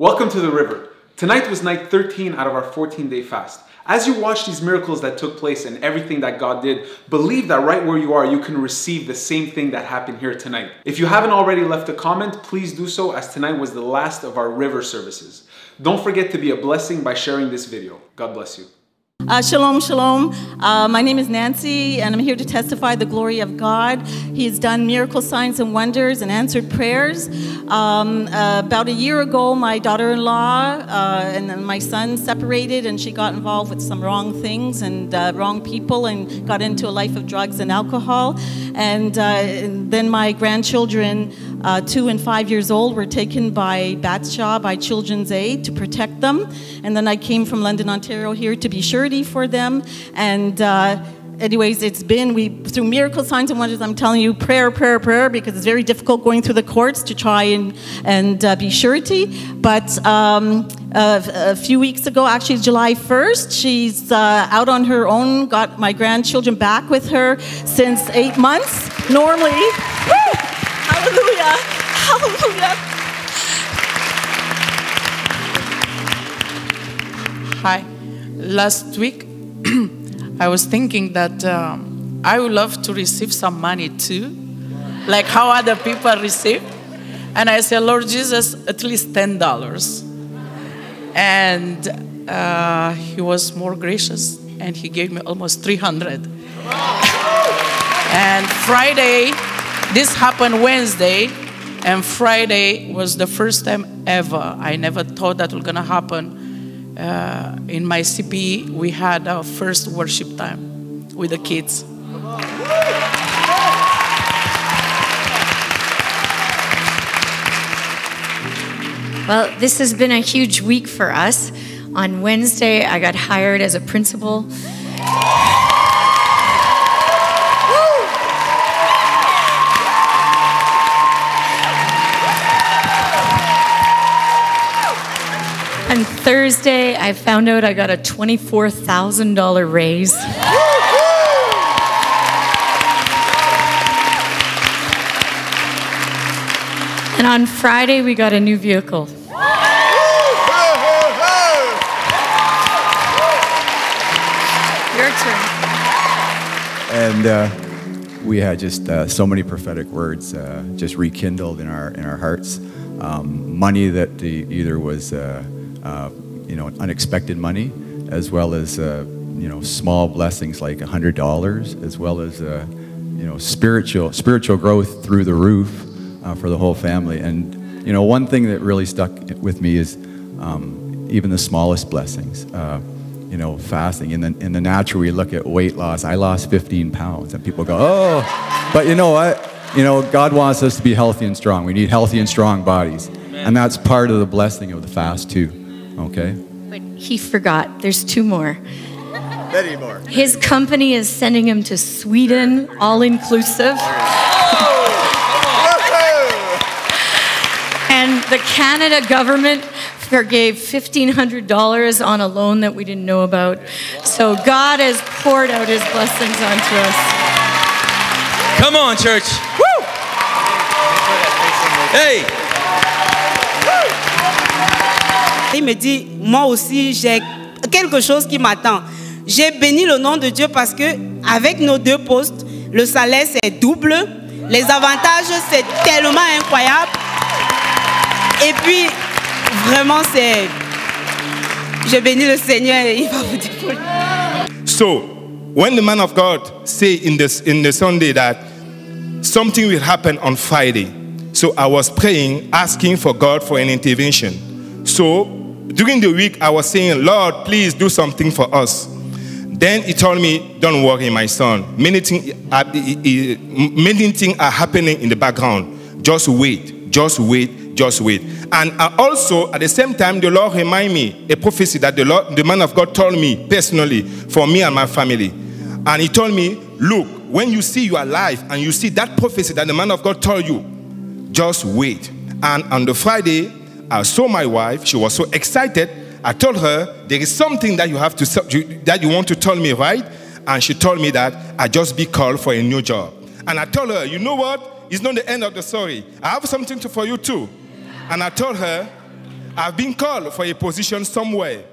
Welcome to the river. Tonight was night 13 out of our 14 day fast. As you watch these miracles that took place and everything that God did, believe that right where you are, you can receive the same thing that happened here tonight. If you haven't already left a comment, please do so as tonight was the last of our river services. Don't forget to be a blessing by sharing this video. God bless you. Uh, shalom, shalom. Uh, my name is Nancy, and I'm here to testify the glory of God. He has done miracle signs and wonders and answered prayers. Um, uh, about a year ago, my daughter in law uh, and my son separated, and she got involved with some wrong things and uh, wrong people and got into a life of drugs and alcohol. And, uh, and then my grandchildren, two and five years old, were taken by Batshaw, by Children's Aid, to protect them. And then I came from London, Ontario here to be surety for them. And uh, anyways, it's been we through miracle signs and wonders. I'm telling you, prayer, prayer, prayer, because it's very difficult going through the courts to try and and uh, be surety. But um, uh, a few weeks ago, actually July 1st, she's uh, out on her own. Got my grandchildren back with her since eight months. Normally! Hallelujah, hallelujah. Hi. Last week, I was thinking that um, I would love to receive some money too, like how other people receive. And I said, Lord Jesus, at least $10. And uh, he was more gracious and he gave me almost 300. and Friday, this happened Wednesday, and Friday was the first time ever. I never thought that was gonna happen uh, in my CP, we had our first worship time with the kids. Well, this has been a huge week for us. On Wednesday, I got hired as a principal. Thursday, I found out I got a $24,000 raise. and on Friday, we got a new vehicle. Your turn. And uh, we had just uh, so many prophetic words uh, just rekindled in our in our hearts. Um, money that the, either was uh, uh, you know, unexpected money, as well as, uh, you know, small blessings like $100, as well as, uh, you know, spiritual, spiritual growth through the roof uh, for the whole family. And, you know, one thing that really stuck with me is um, even the smallest blessings. Uh, you know, fasting. In the, in the natural, we look at weight loss. I lost 15 pounds, and people go, oh, but you know what? You know, God wants us to be healthy and strong. We need healthy and strong bodies. And that's part of the blessing of the fast, too. Okay? But he forgot. There's two more. Many more. His company is sending him to Sweden, all inclusive. and the Canada government forgave $1,500 on a loan that we didn't know about. So God has poured out his blessings onto us. Come on, church. Woo! Hey! Il me dit, moi aussi, j'ai quelque chose qui m'attend. J'ai béni le nom de Dieu parce que avec nos deux postes, le salaire c'est double, les avantages c'est tellement incroyable. Et puis vraiment c'est je bénis le Seigneur et il va vous dire. So, when the man of God say in the in the Sunday that something will happen on Friday, so I was praying, asking for God for an intervention. So during the week, I was saying, Lord, please do something for us. Then he told me, Don't worry, my son. Many things are, uh, many things are happening in the background. Just wait, just wait, just wait. And also, at the same time, the Lord reminded me a prophecy that the, Lord, the man of God told me personally for me and my family. And he told me, Look, when you see your life and you see that prophecy that the man of God told you, just wait. And on the Friday, I saw my wife. She was so excited. I told her, there is something that you have to that you want to tell me, right? And she told me that I just be called for a new job. And I told her, you know what? It's not the end of the story. I have something to, for you too. And I told her, I've been called for a position somewhere.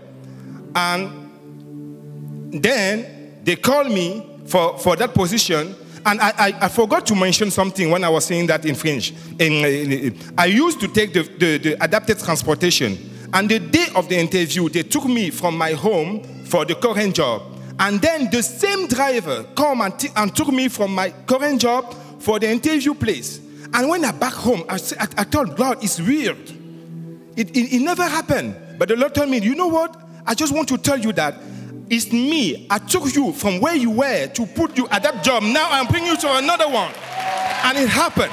And then they called me for, for that position. And I, I, I forgot to mention something when I was saying that in French. In- uh, I used to take the, the, the adapted transportation. And the day of the interview, they took me from my home for the current job. And then the same driver come and, t- and took me from my current job for the interview place. And when I back home, I, I, I thought, God, it's weird. It, it, it never happened. But the Lord told me, you know what? I just want to tell you that it's me. I took you from where you were to put you at that job. Now I'm bringing you to another one. And it happened.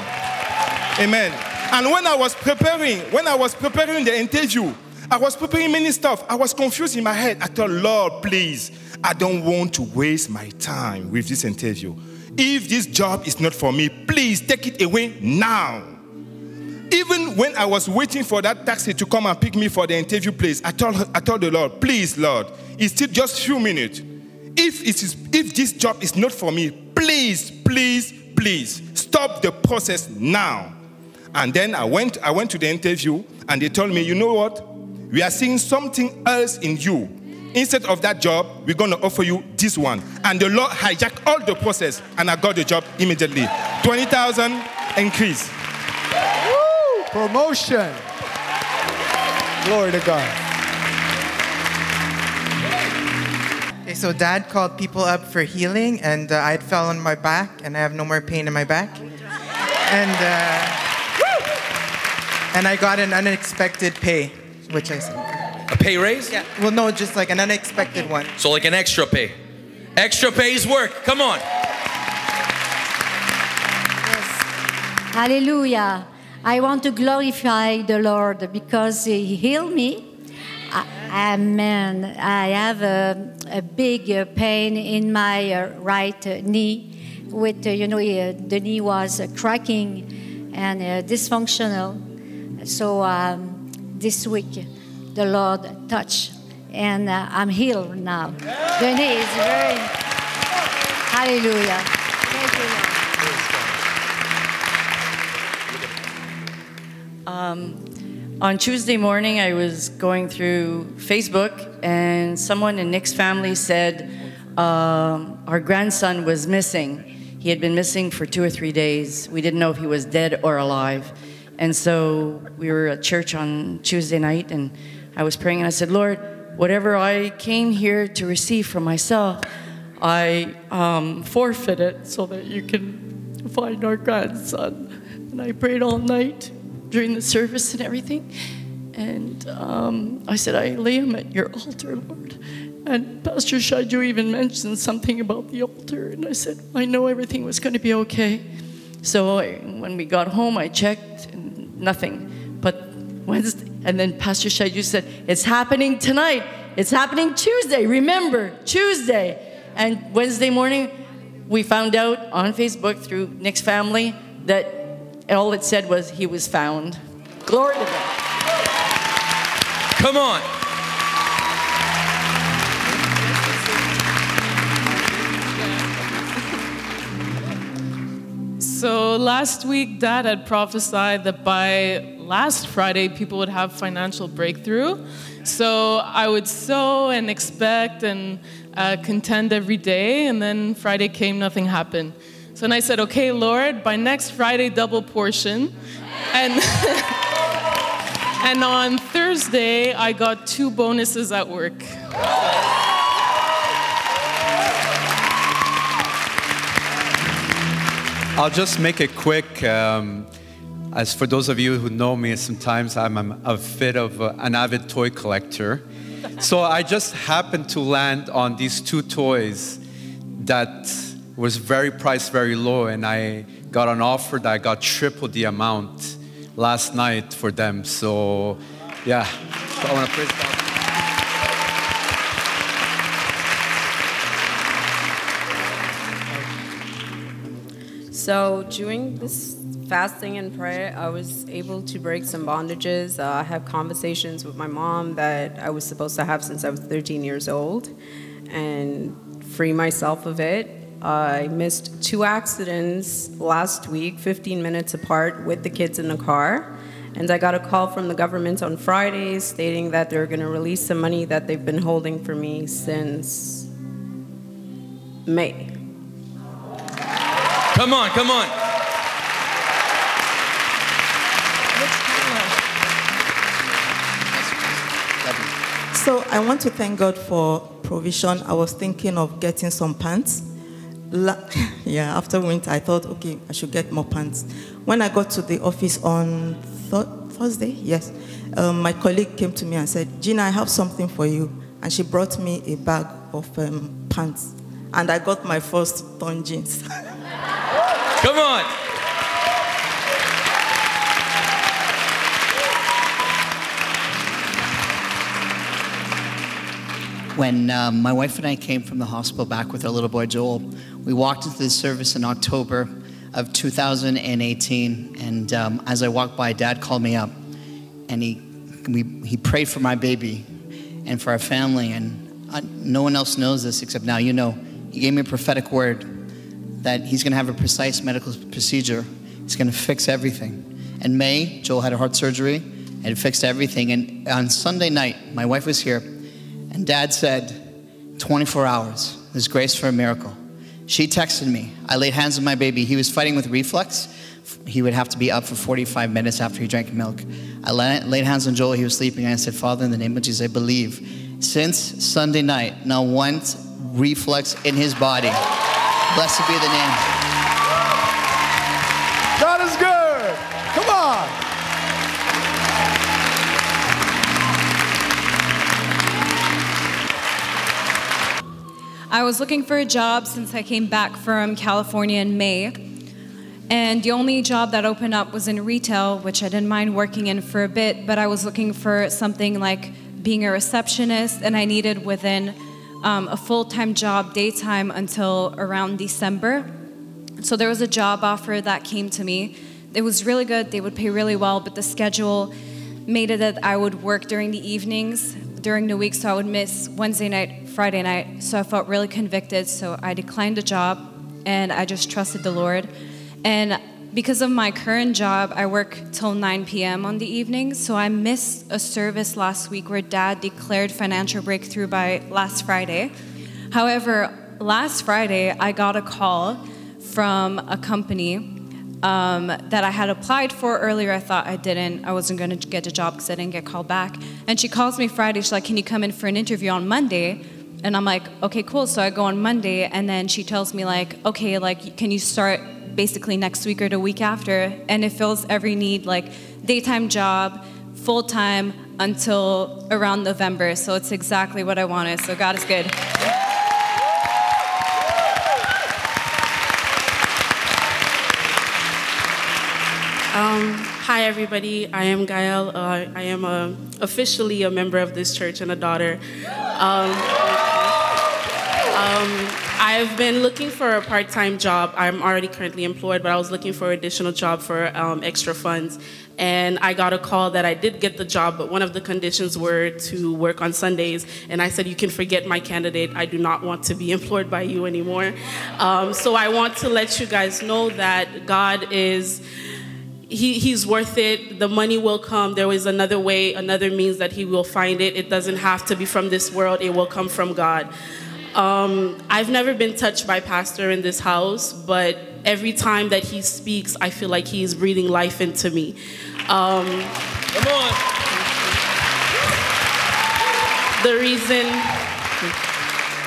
Amen. And when I was preparing, when I was preparing the interview, I was preparing many stuff. I was confused in my head. I thought, Lord, please, I don't want to waste my time with this interview. If this job is not for me, please take it away now. Even when I was waiting for that taxi to come and pick me for the interview place, I told, I told the Lord, please, Lord, it's still just few minutes. If, it is, if this job is not for me, please, please, please, stop the process now. And then I went, I went to the interview and they told me, you know what? We are seeing something else in you. Instead of that job, we're going to offer you this one. And the Lord hijacked all the process and I got the job immediately. 20,000 increase. Promotion. Glory to God. Okay, so dad called people up for healing, and uh, I had fell on my back, and I have no more pain in my back. And uh, and I got an unexpected pay, which I said. A pay raise? Yeah. Well, no, just like an unexpected one. So like an extra pay. Extra pays work. Come on. Hallelujah. I want to glorify the Lord because He healed me. Amen. I have a, a big uh, pain in my uh, right uh, knee. With you know, the knee was cracking and dysfunctional. So um, this week, the Lord touched, and I'm healed now. The knee is very. Hallelujah. Um, on Tuesday morning, I was going through Facebook, and someone in Nick's family said um, our grandson was missing. He had been missing for two or three days. We didn't know if he was dead or alive. And so we were at church on Tuesday night, and I was praying, and I said, Lord, whatever I came here to receive for myself, I um, forfeit it so that you can find our grandson. And I prayed all night during the service and everything. And um, I said, I lay him at your altar, Lord. And Pastor Shaju even mentioned something about the altar. And I said, I know everything was going to be okay. So I, when we got home, I checked, and nothing. But Wednesday, and then Pastor Shaju said, It's happening tonight. It's happening Tuesday. Remember, Tuesday. And Wednesday morning, we found out on Facebook through Nick's family that all it said was he was found. Glory to God. Come on. So last week, Dad had prophesied that by last Friday, people would have financial breakthrough. So I would sow and expect and uh, contend every day, and then Friday came, nothing happened. So I said, "Okay, Lord, by next Friday, double portion." And and on Thursday, I got two bonuses at work. I'll just make it quick. Um, as for those of you who know me, sometimes I'm a, bit of a- an avid toy collector. So I just happened to land on these two toys that was very priced very low, and I got an offer that I got triple the amount last night for them. So, yeah, so I want to praise God. So during this fasting and prayer, I was able to break some bondages. Uh, I have conversations with my mom that I was supposed to have since I was 13 years old and free myself of it. I missed two accidents last week, 15 minutes apart, with the kids in the car. And I got a call from the government on Friday stating that they're going to release some money that they've been holding for me since May. Come on, come on. So I want to thank God for provision. I was thinking of getting some pants. La- yeah, after winter, I thought, okay, I should get more pants. When I got to the office on th- Thursday, yes, um, my colleague came to me and said, Gina, I have something for you. And she brought me a bag of um, pants. And I got my first torn jeans. Come on. When um, my wife and I came from the hospital back with our little boy Joel, we walked into the service in October of 2018. And um, as I walked by, Dad called me up and he, we, he prayed for my baby and for our family. And uh, no one else knows this except now you know. He gave me a prophetic word that he's going to have a precise medical procedure. He's going to fix everything. In May, Joel had a heart surgery and it fixed everything. And on Sunday night, my wife was here, and dad said, 24 hours, there's grace for a miracle. She texted me. I laid hands on my baby. He was fighting with reflux. He would have to be up for 45 minutes after he drank milk. I laid hands on Joel. He was sleeping. And I said, Father, in the name of Jesus, I believe. Since Sunday night, not one reflux in his body. Blessed be the name. I was looking for a job since I came back from California in May. And the only job that opened up was in retail, which I didn't mind working in for a bit, but I was looking for something like being a receptionist, and I needed within um, a full time job, daytime, until around December. So there was a job offer that came to me. It was really good, they would pay really well, but the schedule made it that I would work during the evenings during the week, so I would miss Wednesday night, Friday night. So I felt really convicted, so I declined the job and I just trusted the Lord. And because of my current job, I work till 9 p.m. on the evenings, so I missed a service last week where dad declared financial breakthrough by last Friday. However, last Friday, I got a call from a company um, that I had applied for earlier. I thought I didn't, I wasn't going to get a job because I didn't get called back. And she calls me Friday. She's like, Can you come in for an interview on Monday? And I'm like, Okay, cool. So I go on Monday, and then she tells me, like, Okay, like, can you start basically next week or the week after? And it fills every need, like, daytime job, full time until around November. So it's exactly what I wanted. So God is good. Um, hi, everybody. I am Gael. Uh, I am uh, officially a member of this church and a daughter. Um, um, I've been looking for a part time job. I'm already currently employed, but I was looking for an additional job for um, extra funds. And I got a call that I did get the job, but one of the conditions were to work on Sundays. And I said, You can forget my candidate. I do not want to be employed by you anymore. Um, so I want to let you guys know that God is he, he's worth it. The money will come. There is another way, another means that he will find it. It doesn't have to be from this world, it will come from God. Um, I've never been touched by pastor in this house, but every time that he speaks, I feel like he's breathing life into me. Um, Come on. the reason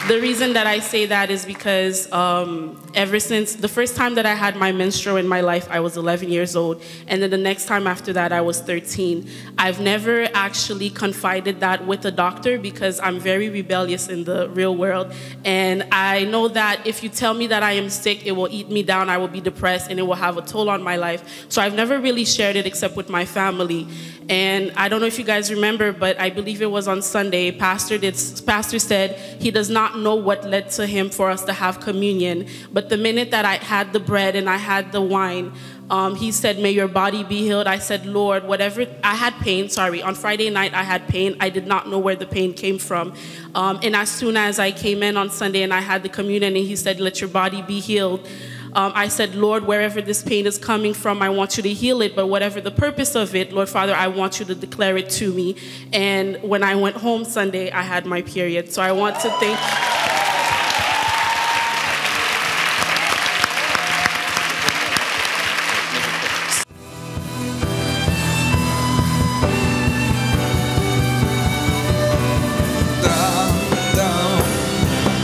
the reason that I say that is because um, ever since the first time that I had my menstrual in my life, I was 11 years old, and then the next time after that, I was 13. I've never actually confided that with a doctor because I'm very rebellious in the real world, and I know that if you tell me that I am sick, it will eat me down. I will be depressed, and it will have a toll on my life. So I've never really shared it except with my family. And I don't know if you guys remember, but I believe it was on Sunday. Pastor did. Pastor said he does not know what led to him for us to have communion. But the minute that I had the bread and I had the wine, um, he said, "May your body be healed." I said, "Lord, whatever." I had pain. Sorry, on Friday night I had pain. I did not know where the pain came from. Um, and as soon as I came in on Sunday and I had the communion, and he said, "Let your body be healed." Um, I said, Lord, wherever this pain is coming from, I want you to heal it. But whatever the purpose of it, Lord Father, I want you to declare it to me. And when I went home Sunday, I had my period. So I want to thank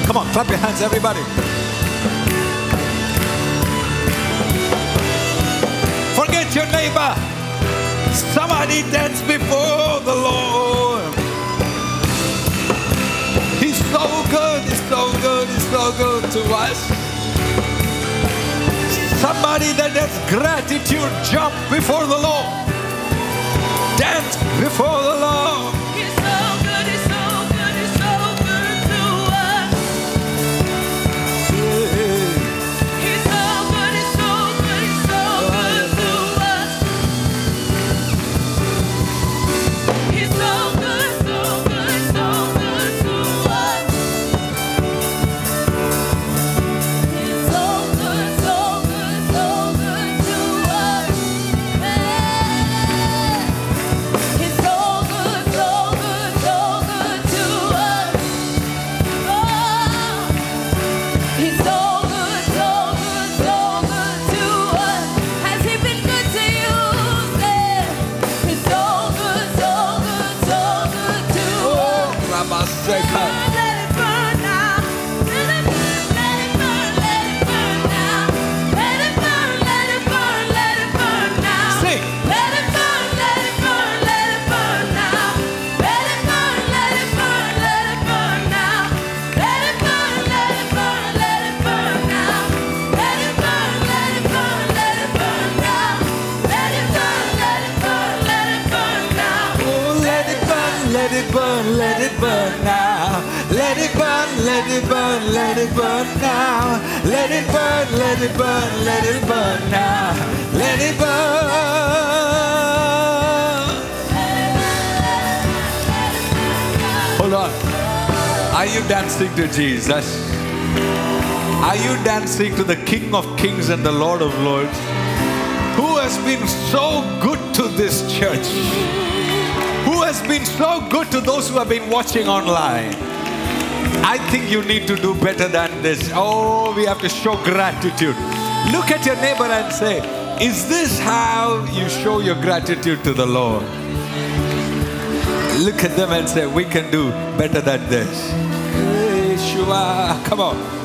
Come on, clap your hands, everybody. Forget your neighbor. Somebody dance before the Lord. He's so good, he's so good, he's so good to us. Somebody that has gratitude, jump before the Lord. Dance before now. Let it burn, let it burn, let it burn now. Let it burn. Hold on. Are you dancing to Jesus? Are you dancing to the King of Kings and the Lord of Lords? Who has been so good to this church? Who has been so good to those who have been watching online? I think you need to do better than this. Oh, we have to show gratitude. Look at your neighbor and say, Is this how you show your gratitude to the Lord? Look at them and say, We can do better than this. Yeshua, come on.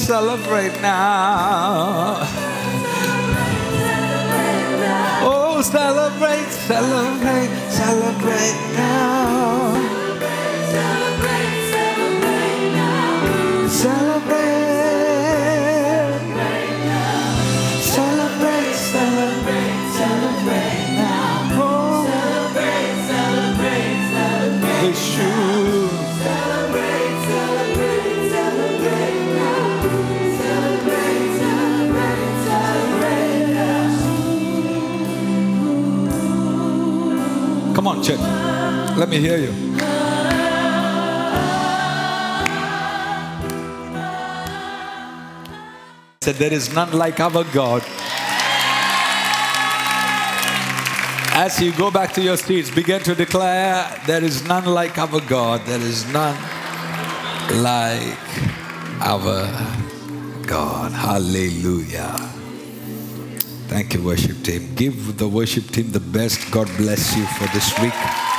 Celebrate, now. Said there is none like our God. As you go back to your seats, begin to declare there is none like our God. There is none like our God. Hallelujah. Thank you, worship team. Give the worship team the best. God bless you for this week.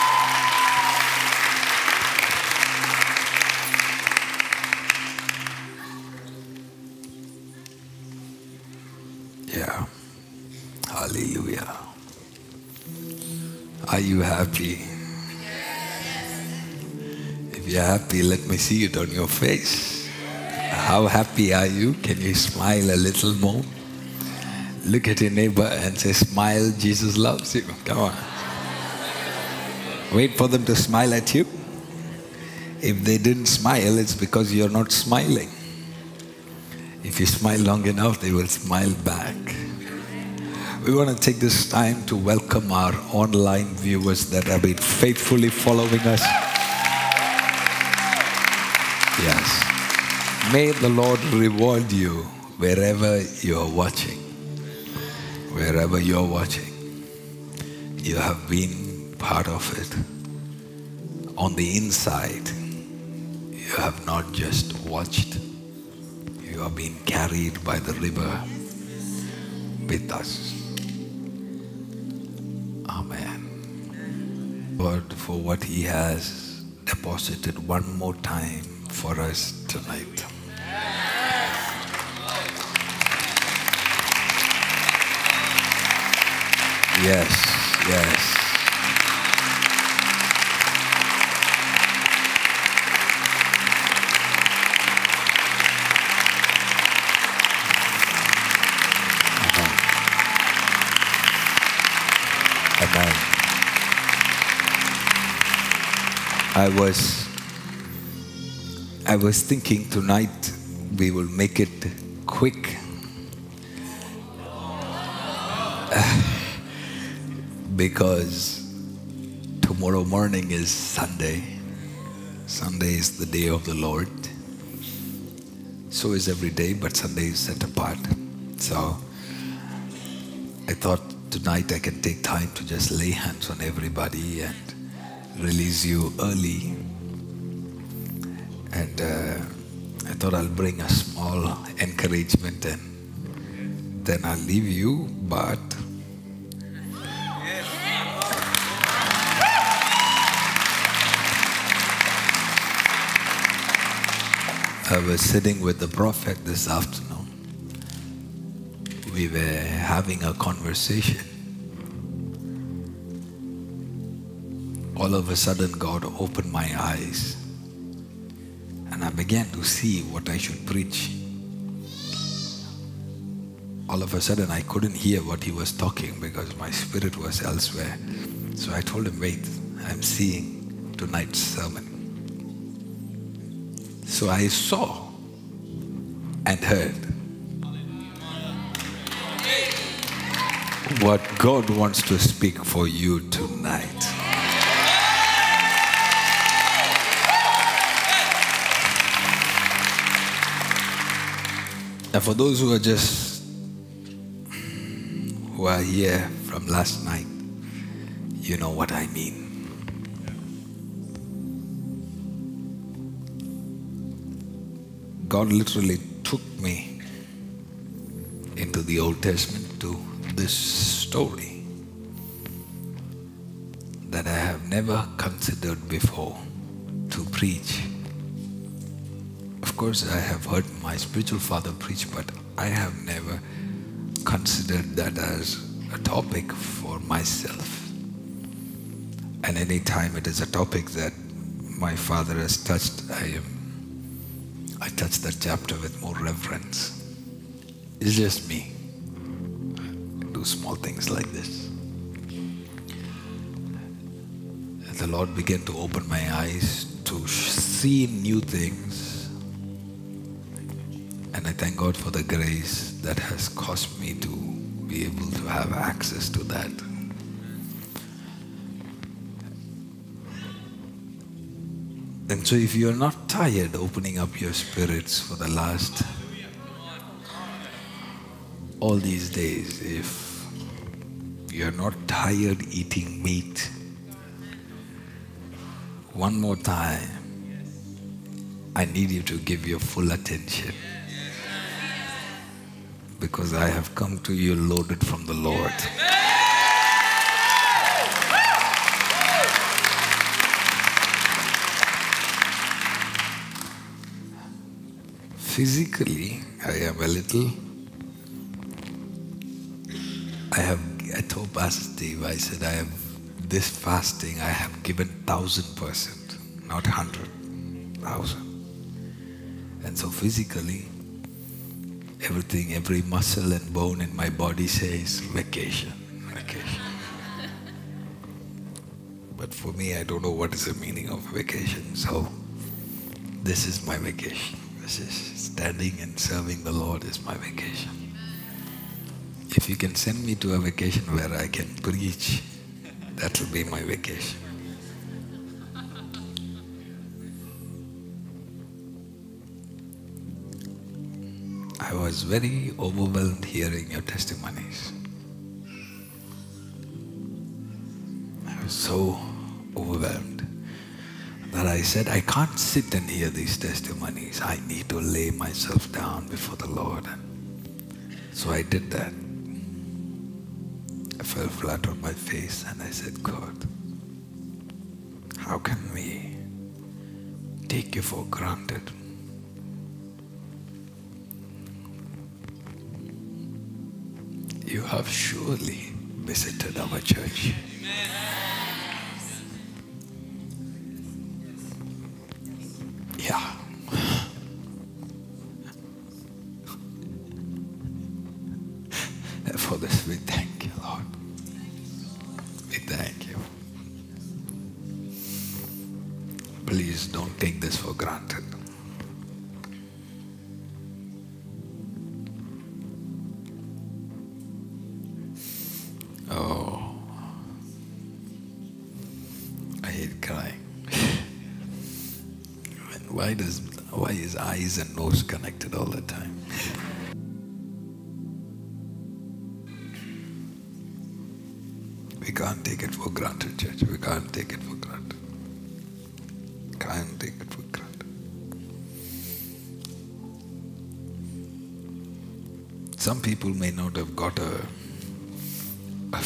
See it on your face. How happy are you? Can you smile a little more? Look at your neighbor and say, Smile, Jesus loves you. Come on. Wait for them to smile at you. If they didn't smile, it's because you're not smiling. If you smile long enough, they will smile back. We want to take this time to welcome our online viewers that have been faithfully following us. Yes. May the Lord reward you wherever you're watching. Wherever you're watching, you have been part of it. On the inside, you have not just watched, you have been carried by the river with us. Amen. Lord, for what He has deposited one more time for us tonight. Yes, yes. Uh-huh. Amen. I was I was thinking tonight we will make it quick. because tomorrow morning is Sunday. Sunday is the day of the Lord. So is every day, but Sunday is set apart. So I thought tonight I can take time to just lay hands on everybody and release you early. Thought I'll bring a small encouragement and then I'll leave you. But I was sitting with the prophet this afternoon. We were having a conversation. All of a sudden, God opened my eyes began to see what I should preach. All of a sudden, I couldn't hear what he was talking because my spirit was elsewhere. So I told him, Wait, I'm seeing tonight's sermon. So I saw and heard what God wants to speak for you tonight. And for those who are just who are here from last night, you know what I mean. God literally took me into the Old Testament to this story that I have never considered before to preach. Of course, I have heard my spiritual father preach, but I have never considered that as a topic for myself. And any time it is a topic that my father has touched, I am I touch that chapter with more reverence. It's just me. I do small things like this. The Lord began to open my eyes to see new things. And I thank God for the grace that has caused me to be able to have access to that. And so, if you're not tired opening up your spirits for the last all these days, if you're not tired eating meat, one more time, I need you to give your full attention. Because I have come to you loaded from the Lord. Physically, I am a little. I have, I told Pastor Steve, I said, I have this fasting, I have given thousand percent, not hundred, thousand. And so physically, everything, every muscle and bone in my body says vacation, vacation. But for me, I don't know what is the meaning of vacation. So this is my vacation. This is standing and serving the Lord is my vacation. If you can send me to a vacation where I can preach, that will be my vacation. Was very overwhelmed hearing your testimonies. I was so overwhelmed that I said, I can't sit and hear these testimonies. I need to lay myself down before the Lord. So I did that. I fell flat on my face and I said, God, how can we take you for granted. Have surely visited our church.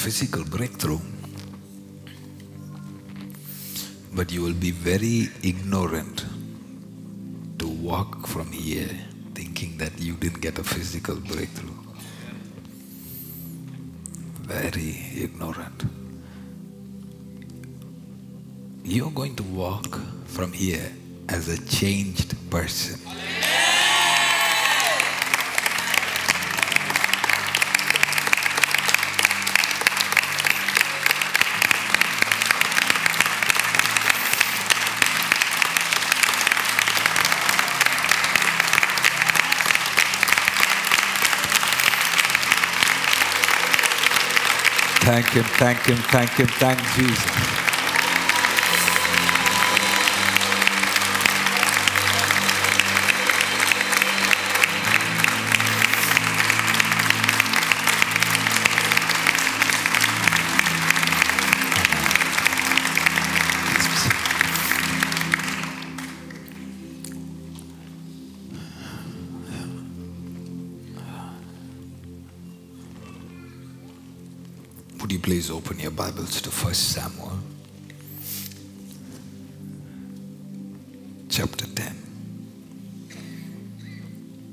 Physical breakthrough, but you will be very ignorant to walk from here thinking that you didn't get a physical breakthrough. Very ignorant. You're going to walk from here as a changed person. Thank him, thank him, thank him, thank Jesus. Samuel chapter 10?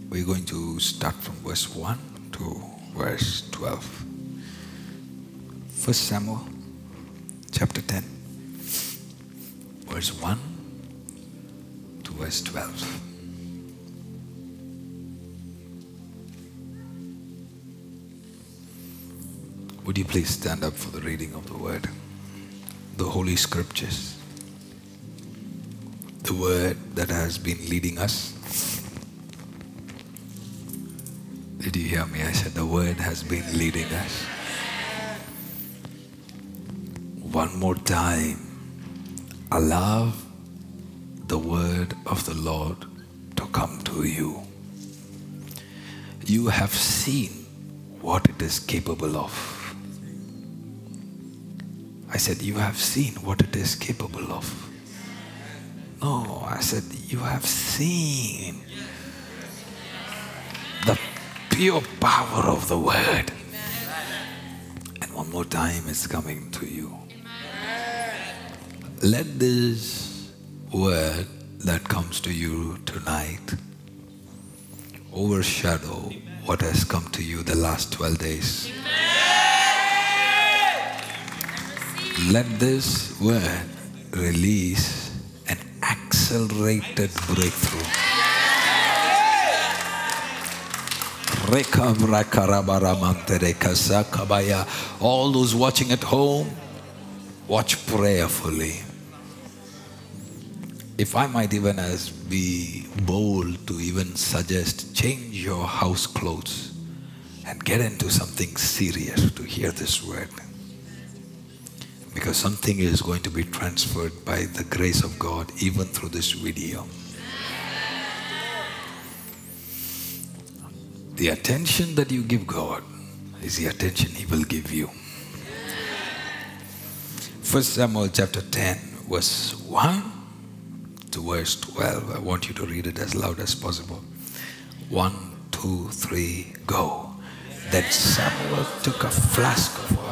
We're going to start from verse 1 to verse 12. 1 Samuel chapter 10, verse 1 to verse 12. Would you please stand up for the reading of the word? The Holy Scriptures. The word that has been leading us. Did you hear me? I said the word has been leading us. One more time. Allow the word of the Lord to come to you. You have seen what it is capable of. I said, You have seen what it is capable of. No, I said, You have seen the pure power of the word. And one more time, it's coming to you. Let this word that comes to you tonight overshadow what has come to you the last 12 days. Let this word release an accelerated breakthrough. All those watching at home, watch prayerfully. If I might even as be bold to even suggest change your house clothes and get into something serious to hear this word. Because something is going to be transferred by the grace of God even through this video. The attention that you give God is the attention He will give you. First Samuel chapter 10, verse 1 to verse 12. I want you to read it as loud as possible. One, two, three, go. Then Samuel took a flask of oil.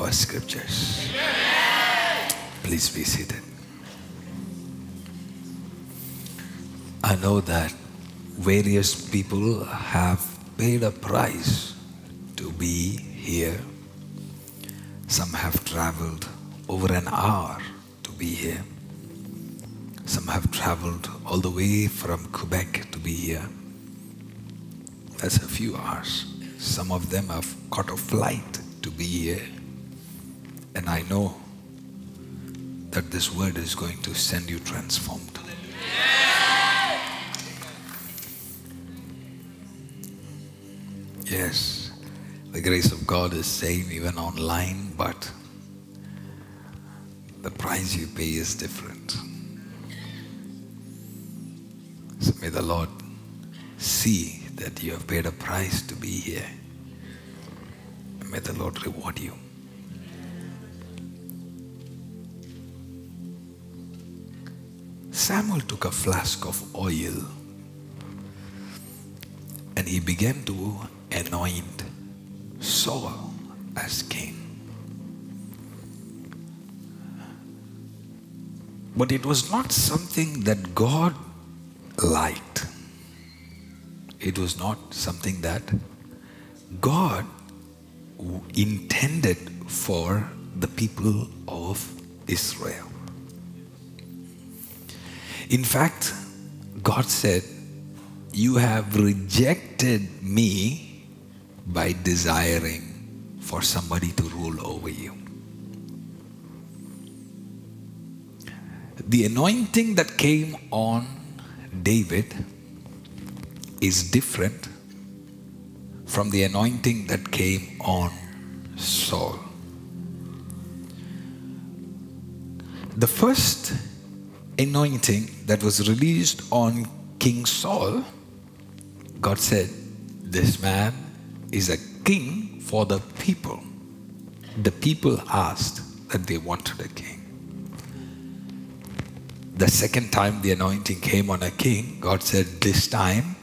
our scriptures. Please be seated. I know that various people have paid a price to be here. Some have traveled over an hour to be here. Some have traveled all the way from Quebec to be here. That's a few hours. Some of them have caught a flight to be here. This word is going to send you transformed. Yes, the grace of God is same even online, but the price you pay is different. So may the Lord see that you have paid a price to be here. May the Lord reward you. Took a flask of oil and he began to anoint Saul as king. But it was not something that God liked. It was not something that God intended for the people of Israel. In fact, God said, You have rejected me by desiring for somebody to rule over you. The anointing that came on David is different from the anointing that came on Saul. The first anointing that was released on King Saul, God said, This man is a king for the people. The people asked that they wanted a king. The second time the anointing came on a king, God said, This time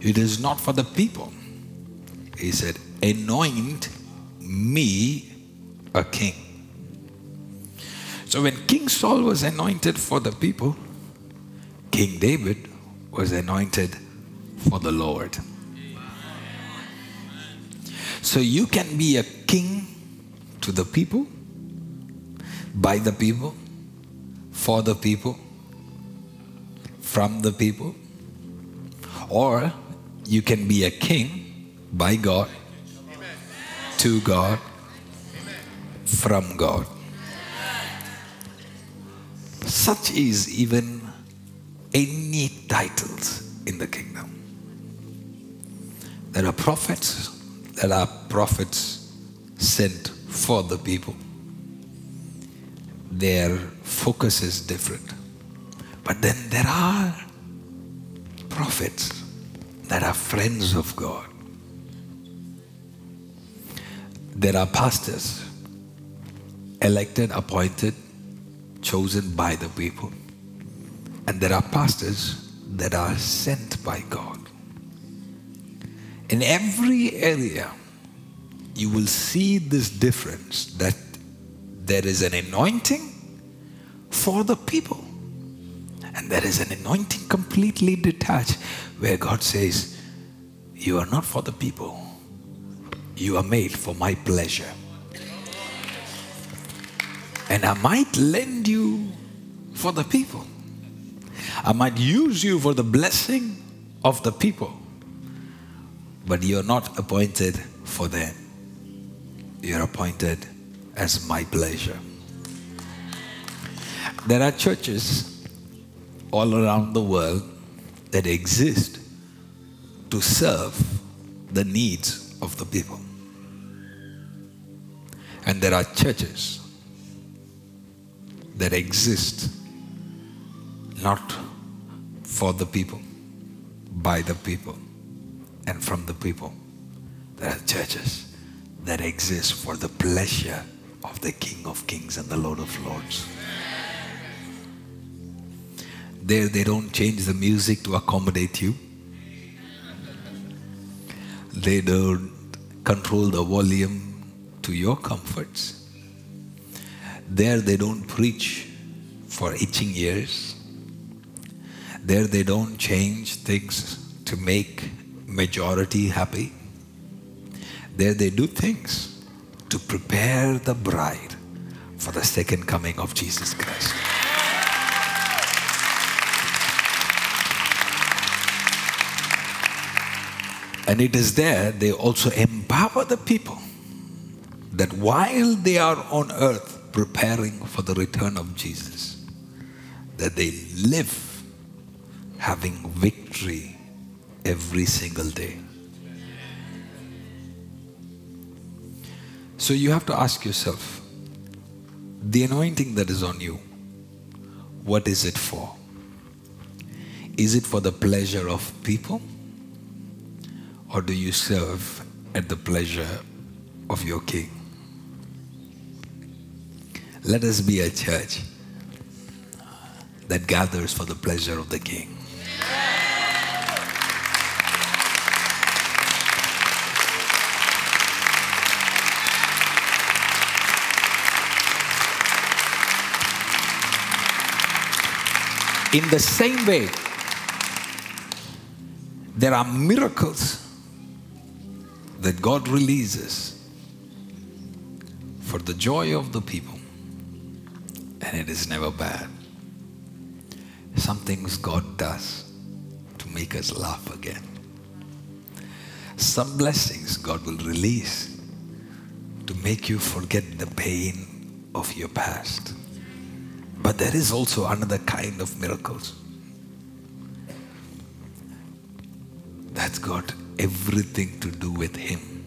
it is not for the people. He said, Anoint me a king. So when King Saul was anointed for the people, King David was anointed for the Lord. So you can be a king to the people, by the people, for the people, from the people, or you can be a king by God, to God, from God. Such is even any titles in the kingdom. There are prophets, there are prophets sent for the people. Their focus is different. But then there are prophets that are friends of God. There are pastors elected, appointed, chosen by the people. And there are pastors that are sent by God. In every area, you will see this difference that there is an anointing for the people. And there is an anointing completely detached where God says, You are not for the people, you are made for my pleasure. And I might lend you for the people. I might use you for the blessing of the people. But you're not appointed for them. You're appointed as my pleasure. There are churches all around the world that exist to serve the needs of the people. And there are churches that exist not for the people, by the people, and from the people. There are churches that exist for the pleasure of the King of Kings and the Lord of Lords. There, they don't change the music to accommodate you. They don't control the volume to your comforts. There, they don't preach for itching ears. There, they don't change things to make majority happy. There, they do things to prepare the bride for the second coming of Jesus Christ. And it is there they also empower the people that while they are on earth preparing for the return of Jesus, that they live having victory every single day. So you have to ask yourself the anointing that is on you, what is it for? Is it for the pleasure of people? Or do you serve at the pleasure of your king? Let us be a church that gathers for the pleasure of the king. In the same way, there are miracles that God releases for the joy of the people, and it is never bad. Some things God does to make us laugh again. Some blessings God will release to make you forget the pain of your past. But there is also another kind of miracles that's got everything to do with Him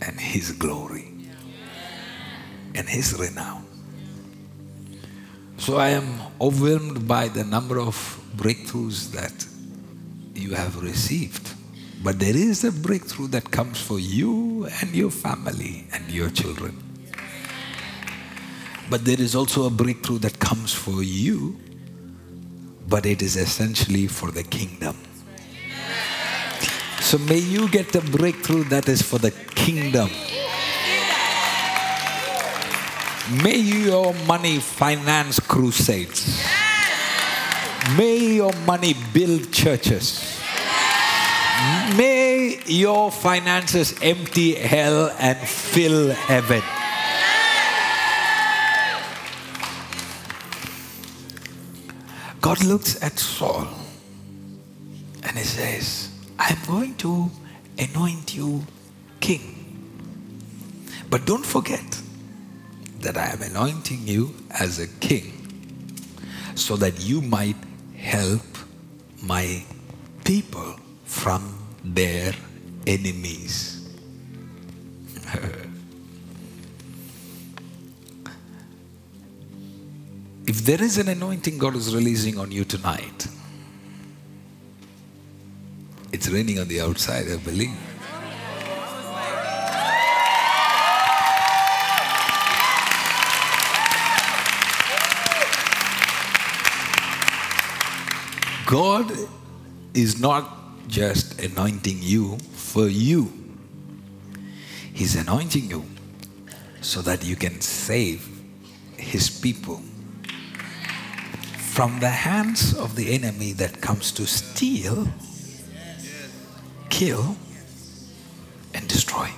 and His glory and His renown. So I am overwhelmed by the number of breakthroughs that you have received. But there is a breakthrough that comes for you and your family and your children. But there is also a breakthrough that comes for you, but it is essentially for the kingdom. So may you get the breakthrough that is for the kingdom. May your money finance crusades. May your money build churches. May your finances empty hell and fill heaven. God looks at Saul and he says, I'm going to anoint you king. But don't forget that I am anointing you as a king so that you might help my people from their enemies. if there is an anointing God is releasing on you tonight, it's raining on the outside, I believe. God is not just anointing you for you, He's anointing you so that you can save his people from the hands of the enemy that comes to steal, kill, and destroy.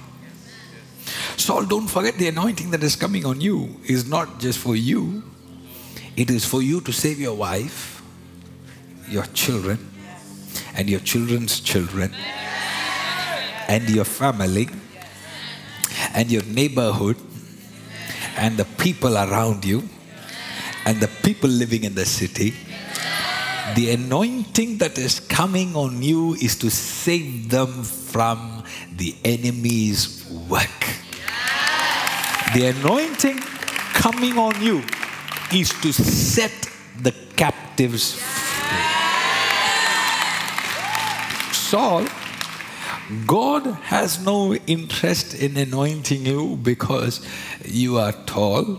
Saul, don't forget the anointing that is coming on you is not just for you, it is for you to save your wife, your children, and your children's children, and your family, and your neighborhood, and the people around you, and the people living in the city. The anointing that is coming on you is to save them from the enemy's work. The anointing coming on you is to set the captives free. Saul, God has no interest in anointing you because you are tall.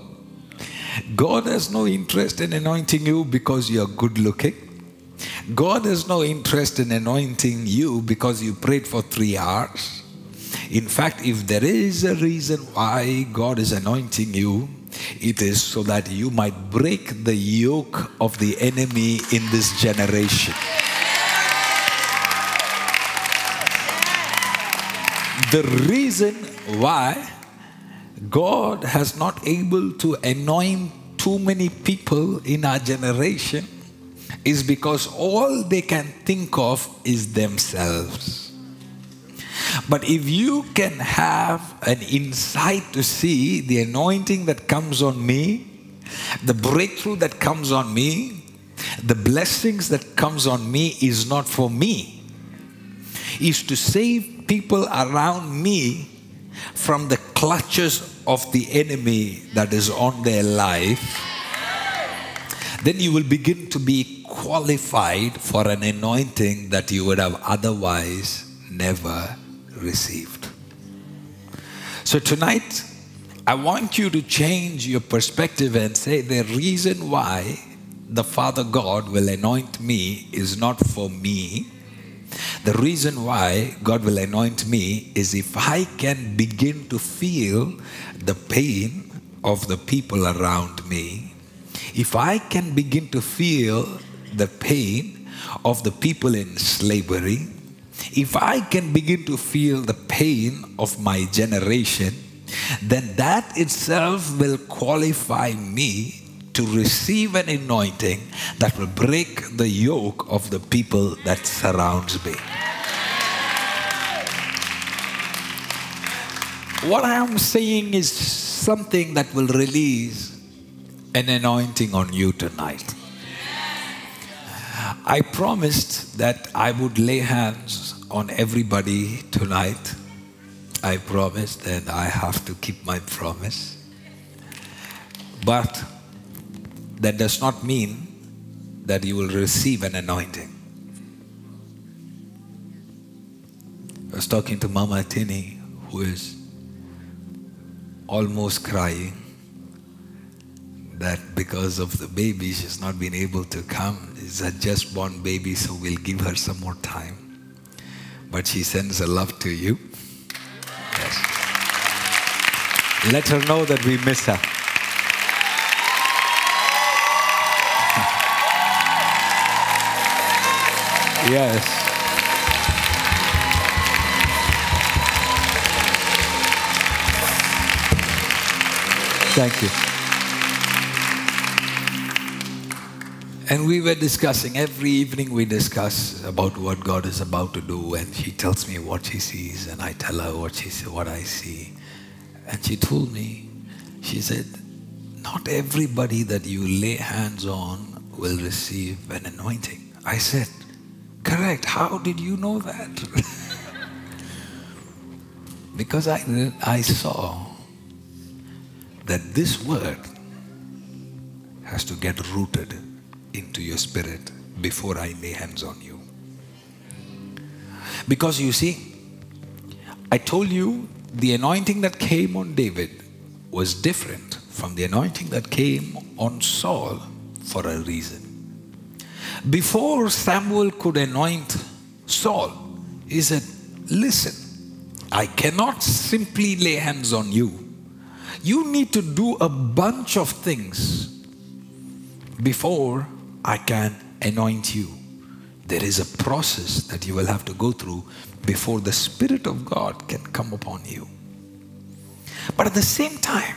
God has no interest in anointing you because you are good looking. God has no interest in anointing you because you prayed for three hours. In fact, if there is a reason why God is anointing you, it is so that you might break the yoke of the enemy in this generation. The reason why God has not able to anoint too many people in our generation is because all they can think of is themselves. But if you can have an insight to see the anointing that comes on me, the breakthrough that comes on me, the blessings that comes on me is not for me. Is to save people around me from the clutches of the enemy that is on their life, then you will begin to be qualified for an anointing that you would have otherwise never received. So tonight, I want you to change your perspective and say the reason why the Father God will anoint me is not for me. The reason why God will anoint me is if I can begin to feel the pain of the people around me, if I can begin to feel the pain of the people in slavery, if I can begin to feel the pain of my generation, then that itself will qualify me to receive an anointing that will break the yoke of the people that surrounds me. What I am saying is something that will release an anointing on you tonight. I promised that I would lay hands on everybody tonight. I promised, and I have to keep my promise. But that does not mean that you will receive an anointing. I was talking to Mama Tini, who is almost crying that because of the baby, she's not been able to come. It's a just born baby, so we'll give her some more time. But she sends a love to you. Yes. Let her know that we miss her. Yes. Thank you. And we were discussing, every evening we discuss about what God is about to do, and she tells me what she sees, and I tell her what she what I see. And she told me, she said, Not everybody that you lay hands on will receive an anointing. I said, Correct. How did you know that? because I, I saw that this word has to get rooted into your spirit before I lay hands on you. Because you see, I told you the anointing that came on David was different from the anointing that came on Saul for a reason. Before Samuel could anoint Saul, he said, Listen, I cannot simply lay hands on you. you need to do a bunch of things before I can anoint you. There is a process that you will have to go through before the Spirit of God can come upon you. But at the same time,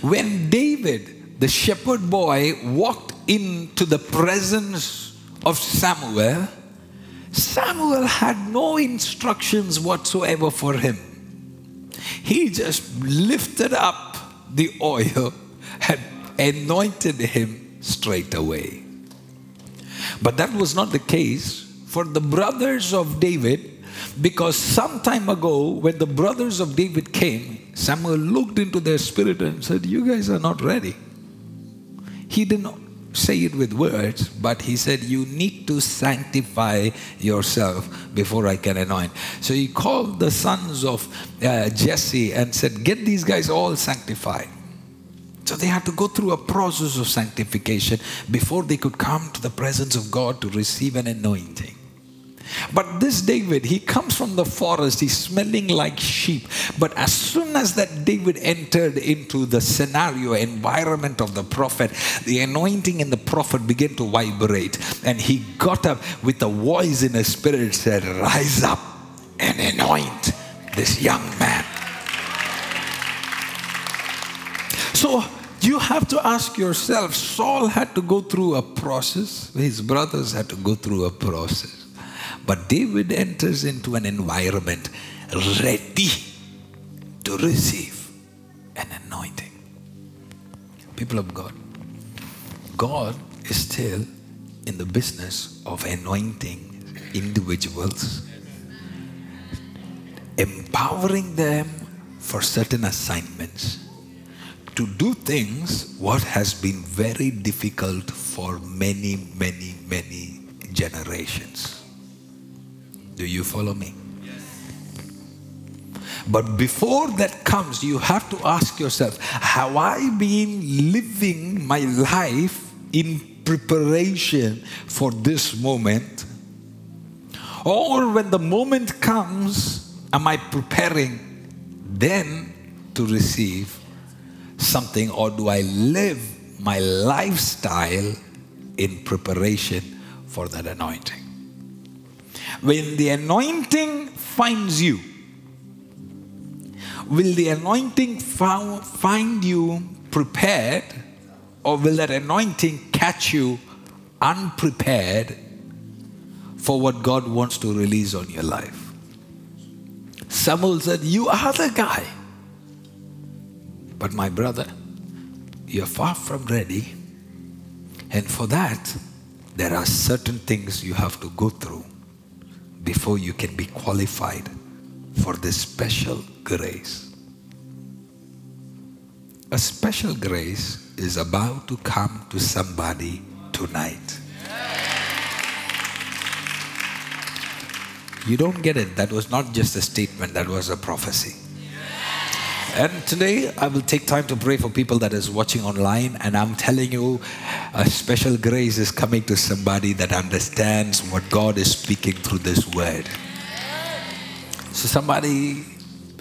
when David, the shepherd boy, walked into the presence of Samuel, Samuel had no instructions whatsoever for him. He just lifted up the oil and anointed him straight away. But that was not the case for the brothers of David, because some time ago, when the brothers of David came, Samuel looked into their spirit and said, You guys are not ready. He didn't say it with words, but he said, You need to sanctify yourself before I can anoint. So he called the sons of uh, Jesse and said, Get these guys all sanctified. So they had to go through a process of sanctification before they could come to the presence of God to receive an anointing. But this David, he comes from the forest, he's smelling like sheep. But as soon as that David entered into the scenario, environment of the prophet, the anointing in the prophet began to vibrate. And he got up with a voice in his spirit said, Rise up and anoint this young man. So you have to ask yourself Saul had to go through a process, his brothers had to go through a process. But David enters into an environment ready to receive an anointing. People of God, God is still in the business of anointing individuals, empowering them for certain assignments to do things what has been very difficult for many, many, many generations. Do you follow me? But before that comes, you have to ask yourself Have I been living my life in preparation for this moment? Or when the moment comes, am I preparing then to receive something? Or do I live my lifestyle in preparation for that anointing? When the anointing finds you, will the anointing find you prepared, or will that anointing catch you unprepared for what God wants to release on your life? Samuel said, You are the guy. But my brother, you're far from ready. And for that, there are certain things you have to go through before you can be qualified for this special grace. A special grace is about to come to somebody tonight. You don't get it. That was not just a statement, that was a prophecy. And today I will take time to pray for people that is watching online and I'm telling you a special grace is coming to somebody that understands what God is speaking through this word. So somebody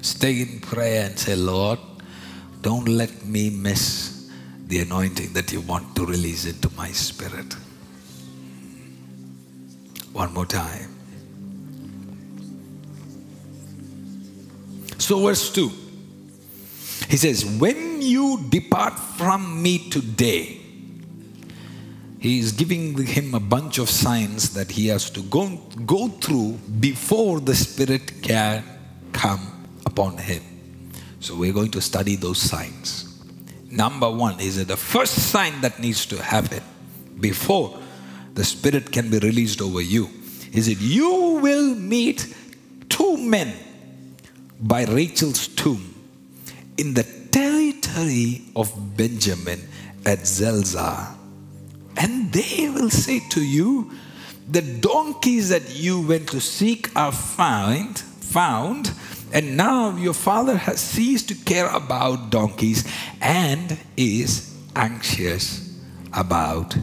stay in prayer and say, Lord, don't let me miss the anointing that you want to release into my spirit. One more time. So, verse 2. He says, When you depart from me today, he is giving him a bunch of signs that he has to go, go through before the Spirit can come upon him. So we're going to study those signs. Number one is the first sign that needs to happen before the Spirit can be released over you is that you will meet two men by Rachel's tomb in the territory of Benjamin at Zelzah. And they will say to you, the donkeys that you went to seek are found, found, and now your father has ceased to care about donkeys and is anxious about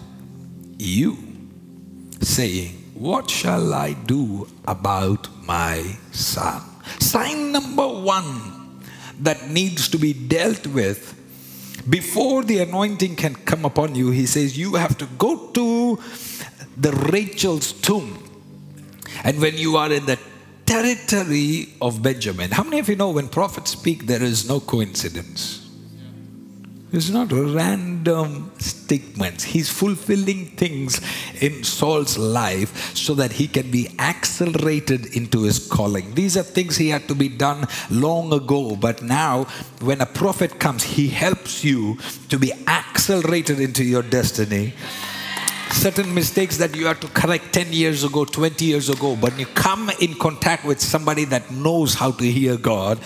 you, saying, What shall I do about my son? Sign number one that needs to be dealt with, before the anointing can come upon you, he says, you have to go to the Rachel's tomb. And when you are in the territory of Benjamin, how many of you know when prophets speak, there is no coincidence? It's not random statements. He's fulfilling things in Saul's life so that he can be accelerated into his calling. These are things he had to be done long ago, but now when a prophet comes, he helps you to be accelerated into your destiny. Certain mistakes that you had to correct 10 years ago, 20 years ago, but you come in contact with somebody that knows how to hear God,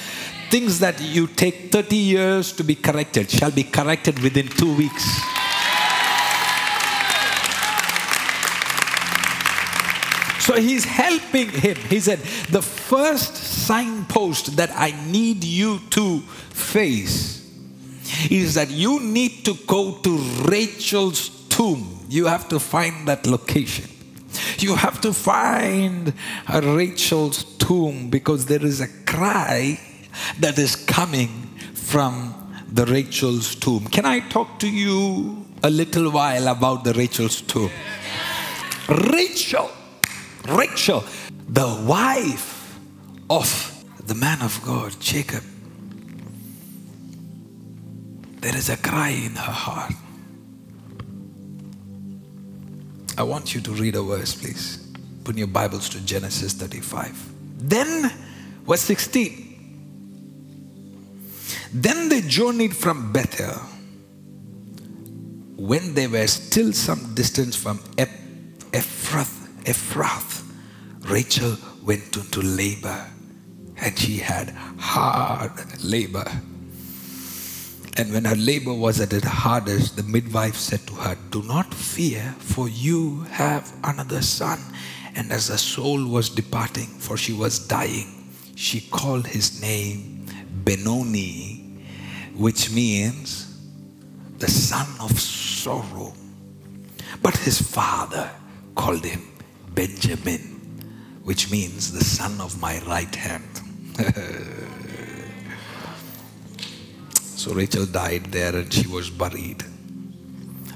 things that you take 30 years to be corrected shall be corrected within two weeks. So he's helping him. He said, The first signpost that I need you to face is that you need to go to Rachel's tomb. You have to find that location. You have to find Rachel's tomb because there is a cry that is coming from the Rachel's tomb. Can I talk to you a little while about the Rachel's tomb? Rachel, Rachel, the wife of the man of God, Jacob. There is a cry in her heart. I want you to read a verse, please. Put your Bibles to Genesis 35. Then, verse 16. Then they journeyed from Bethel. When they were still some distance from Eph- Ephrath, Ephrath, Rachel went into labor and she had hard labor. And when her labor was at its hardest, the midwife said to her, Do not fear, for you have another son. And as the soul was departing, for she was dying, she called his name Benoni, which means the son of sorrow. But his father called him Benjamin, which means the son of my right hand. so Rachel died there and she was buried.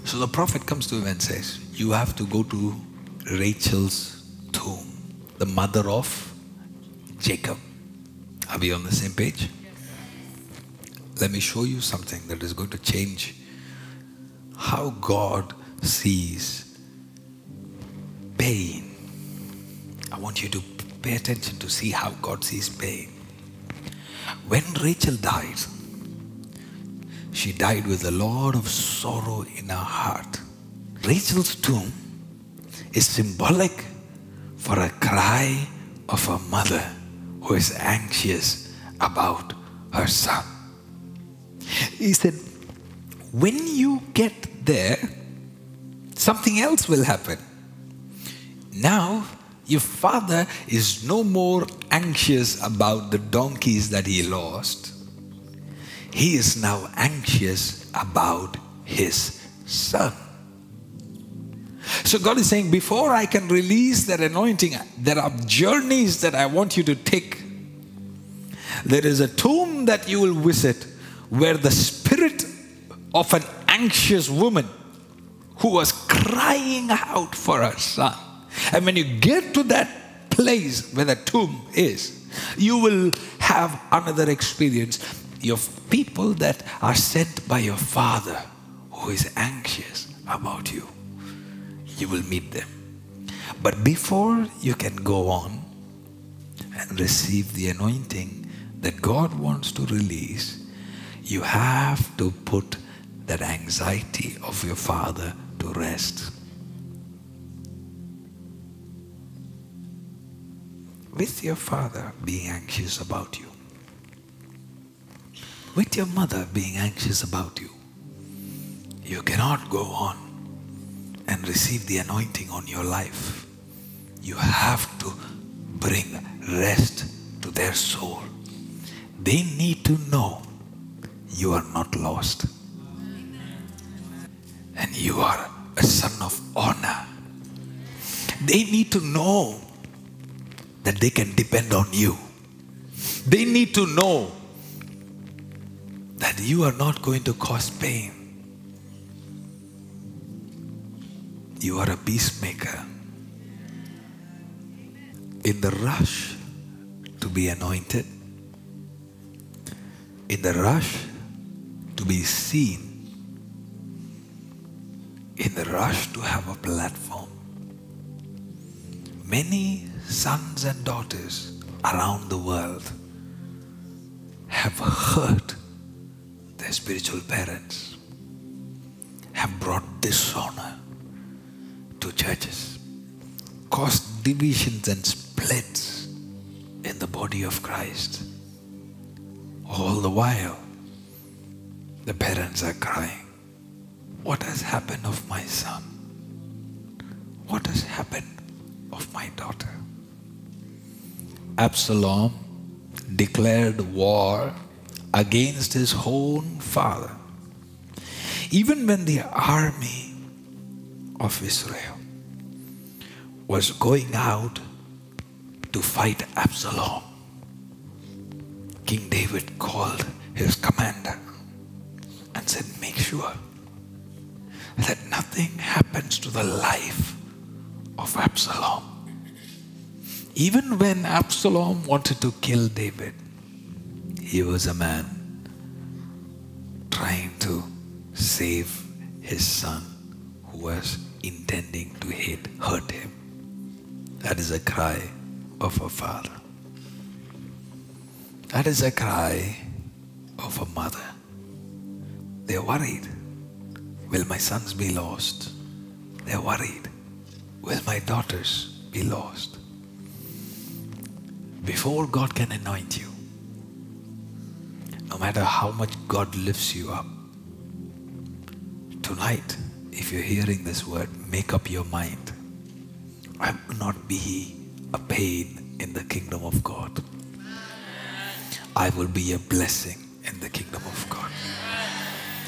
So the prophet comes to him and says, You have to go to Rachel's tomb, the mother of Jacob. Are we on the same page? Let me show you something that is going to change how God sees pain. I want you to pay attention to see how God sees pain. When Rachel died, she died with a lot of sorrow in her heart. Rachel's tomb is symbolic for a cry of a mother who is anxious about her son. He said, when you get there, something else will happen. Now, your father is no more anxious about the donkeys that he lost. He is now anxious about his son. So God is saying, before I can release that anointing, there are journeys that I want you to take. There is a tomb that you will visit where the spirit of an anxious woman who was crying out for her son. And when you get to that place where the tomb is, you will have another experience. Your people that are sent by your father who is anxious about you, you will meet them. But before you can go on and receive the anointing that God wants to release, you have to put that anxiety of your father to rest. With your father being anxious about you, with your mother being anxious about you, you cannot go on and receive the anointing on your life. You have to bring rest to their soul. They need to know you are not lost. And you are a son of honor. They need to know that they can depend on you. They need to know that you are not going to cause pain. You are a peacemaker. In the rush to be anointed, in the rush to be seen, in the rush to have a platform, many sons and daughters around the world have hurt their spiritual parents, have brought dishonor to churches, caused divisions and splits in the body of Christ. All the while, the parents are crying, What has happened of my son? What has happened of my daughter? Absalom declared war against his own father. Even when the army of Israel was going out to fight Absalom, King David called his commander and said, Make sure that nothing happens to the life of Absalom. Even when Absalom wanted to kill David, he was a man trying to save his son who was intending to hate, hurt him. That is a cry of a father. That is a cry of a mother. They're worried. Will my sons be lost? They're worried. Will my daughters be lost? Before God can anoint you, no matter how much God lifts you up, tonight, if you're hearing this word, make up your mind. I will not be a pain in the kingdom of God. I will be a blessing in the kingdom of God.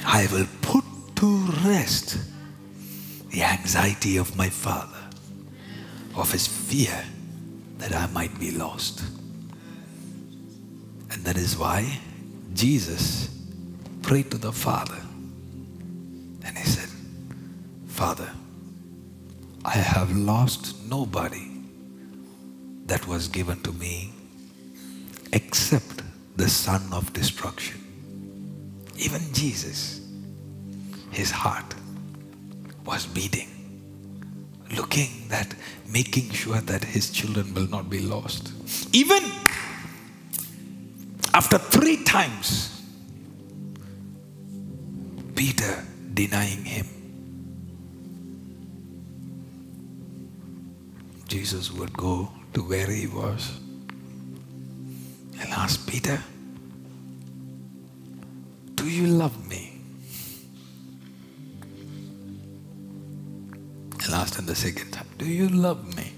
I will put to rest the anxiety of my father, of his fear that I might be lost. And that is why Jesus prayed to the Father and he said, Father, I have lost nobody that was given to me except the son of destruction. Even Jesus, his heart was beating, looking that, making sure that his children will not be lost. Even after three times, Peter denying him, Jesus would go to where he was and ask Peter, Do you love me? And asked him the second time, Do you love me?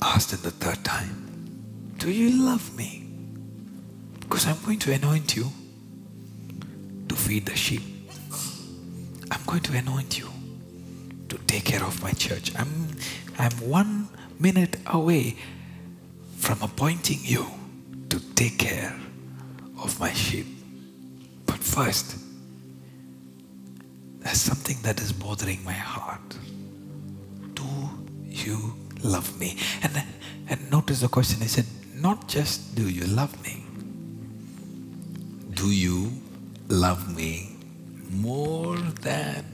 Asked him the third time, Do you love me? Because I'm going to anoint you to feed the sheep. I'm going to anoint you to take care of my church. I'm, I'm one minute away from appointing you to take care of my sheep. But first, there's something that is bothering my heart. Do you love me? And, and notice the question He said, not just do you love me, do you love me more than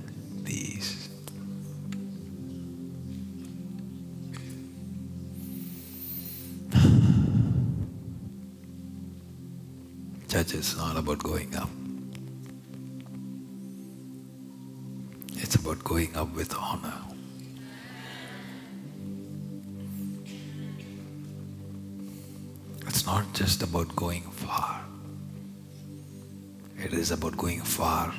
Church is not about going up. It's about going up with honor. It's not just about going far. It is about going far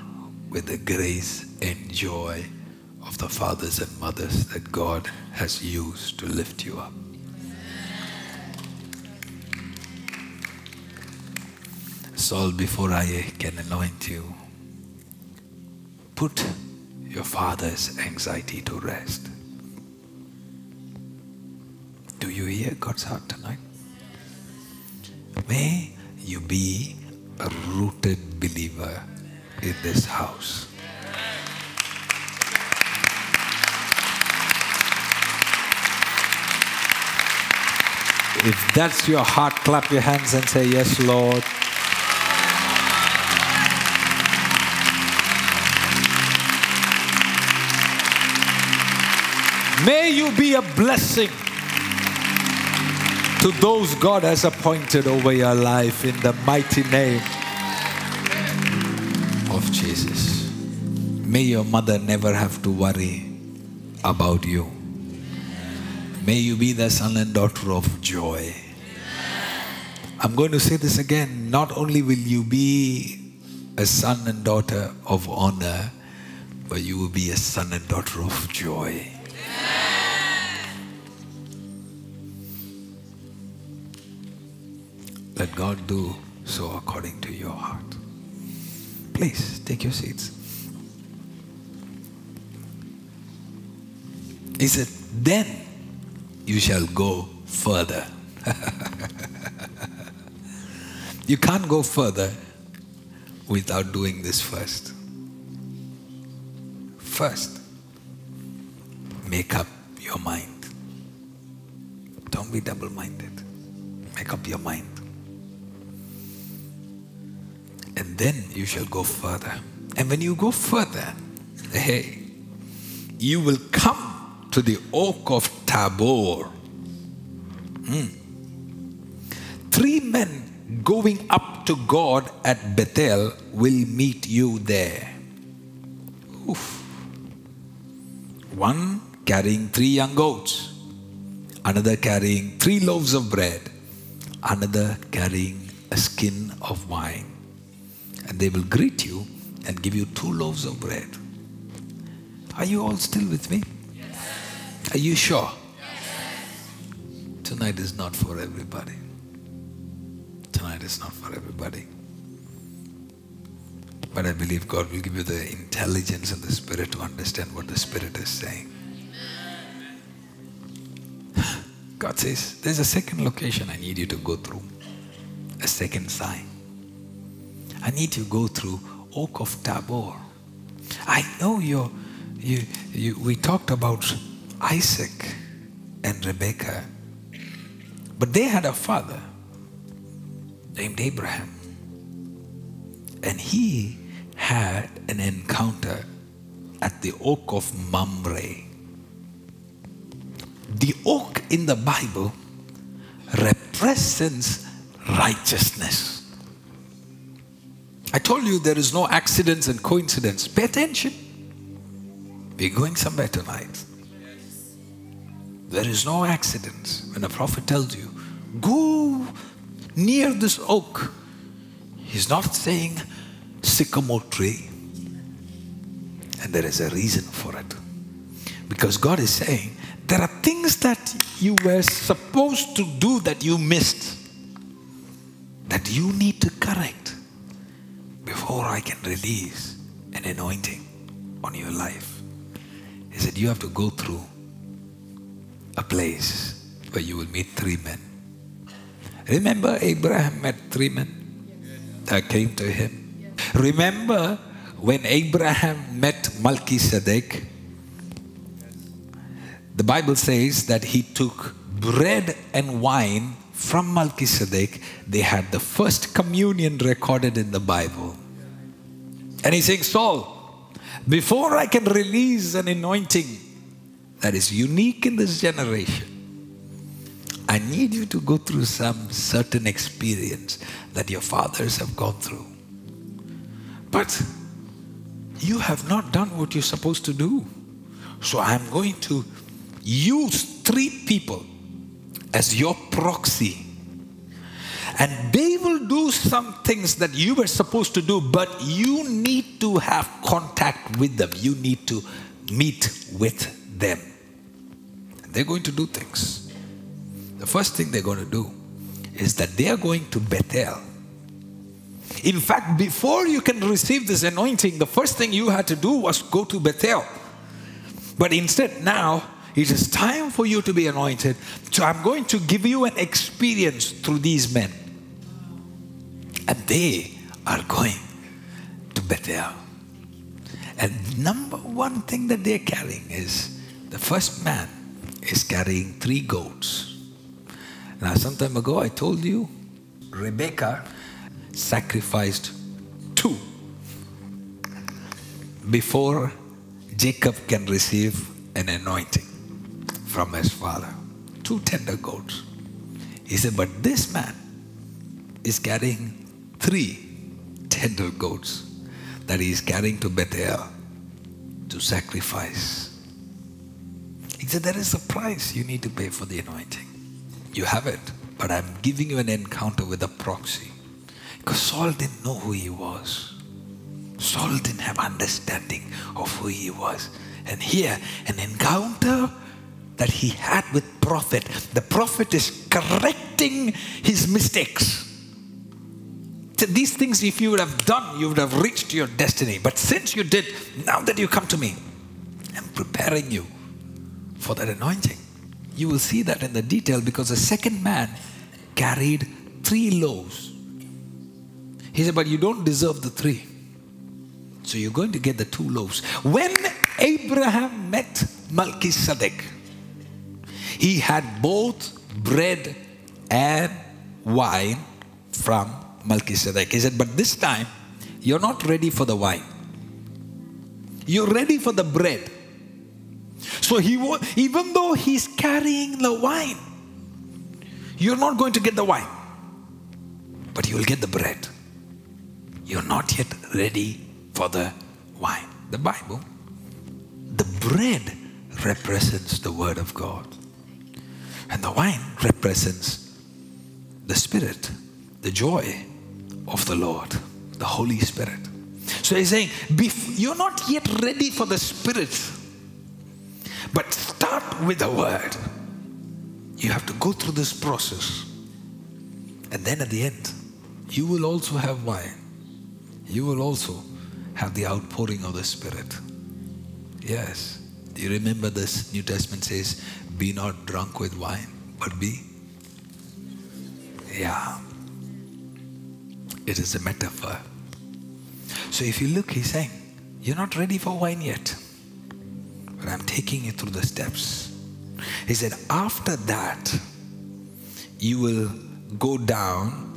with the grace and joy of the fathers and mothers that God has used to lift you up. Saul, before I can anoint you, put your father's anxiety to rest. Do you hear God's heart tonight? May you be a rooted believer in this house. If that's your heart, clap your hands and say, Yes, Lord. Be a blessing to those God has appointed over your life in the mighty name of Jesus. May your mother never have to worry about you. May you be the son and daughter of joy. I'm going to say this again. Not only will you be a son and daughter of honor, but you will be a son and daughter of joy. Let God do so according to your heart. Please take your seats. He said, Then you shall go further. you can't go further without doing this first. First, make up your mind. Don't be double minded. Make up your mind. And then you shall go further. And when you go further, hey, you will come to the oak of Tabor. Hmm. Three men going up to God at Bethel will meet you there. Oof. One carrying three young goats, another carrying three loaves of bread, another carrying a skin of wine. And they will greet you and give you two loaves of bread. Are you all still with me? Are you sure? Tonight is not for everybody. Tonight is not for everybody. But I believe God will give you the intelligence and the spirit to understand what the Spirit is saying. God says, There's a second location I need you to go through, a second sign. I need you to go through Oak of Tabor. I know you're, you, you, we talked about Isaac and Rebekah, but they had a father named Abraham. And he had an encounter at the oak of Mamre. The oak in the Bible represents righteousness. I told you there is no accidents and coincidence. Pay attention. We're going somewhere tonight. There is no accidents. When a prophet tells you, go near this oak, he's not saying sycamore tree. And there is a reason for it. Because God is saying, there are things that you were supposed to do that you missed, that you need to correct before I can release an anointing on your life. He said, You have to go through a place where you will meet three men. Remember, Abraham met three men that came to him. Remember when Abraham met Melchizedek? The Bible says that he took bread and wine from Melchizedek. They had the first communion recorded in the Bible. And he's saying, Saul, before I can release an anointing that is unique in this generation, I need you to go through some certain experience that your fathers have gone through. But you have not done what you're supposed to do. So I'm going to use three people as your proxy. And they will do some things that you were supposed to do, but you need to have contact with them. You need to meet with them. They're going to do things. The first thing they're going to do is that they are going to Bethel. In fact, before you can receive this anointing, the first thing you had to do was go to Bethel. But instead, now it is time for you to be anointed. So I'm going to give you an experience through these men. And they are going to Bethel. And number one thing that they're carrying is the first man is carrying three goats. Now, some time ago, I told you Rebecca sacrificed two before Jacob can receive an anointing from his father. Two tender goats. He said, But this man is carrying three tender goats that he is carrying to Bethel to sacrifice. He said, There is a price you need to pay for the anointing. You have it, but I'm giving you an encounter with a proxy. Because Saul didn't know who he was. Saul didn't have understanding of who he was. And here, an encounter that he had with prophet. The prophet is correcting his mistakes. These things, if you would have done, you would have reached your destiny. But since you did, now that you come to me, I'm preparing you for that anointing. You will see that in the detail because the second man carried three loaves. He said, But you don't deserve the three. So you're going to get the two loaves. When Abraham met Melchizedek, he had both bread and wine from Melchizedek. He said, But this time, you're not ready for the wine. You're ready for the bread. So he even though he's carrying the wine, you're not going to get the wine, but you'll get the bread. You're not yet ready for the wine. The Bible, the bread represents the Word of God, and the wine represents the Spirit, the joy of the Lord, the Holy Spirit. So he's saying, You're not yet ready for the Spirit, but start with the Word. You have to go through this process. And then at the end, you will also have wine. You will also have the outpouring of the Spirit. Yes. Do you remember this New Testament says, Be not drunk with wine, but be? Yeah. It is a metaphor. So if you look, he's saying, You're not ready for wine yet, but I'm taking you through the steps. He said, After that, you will go down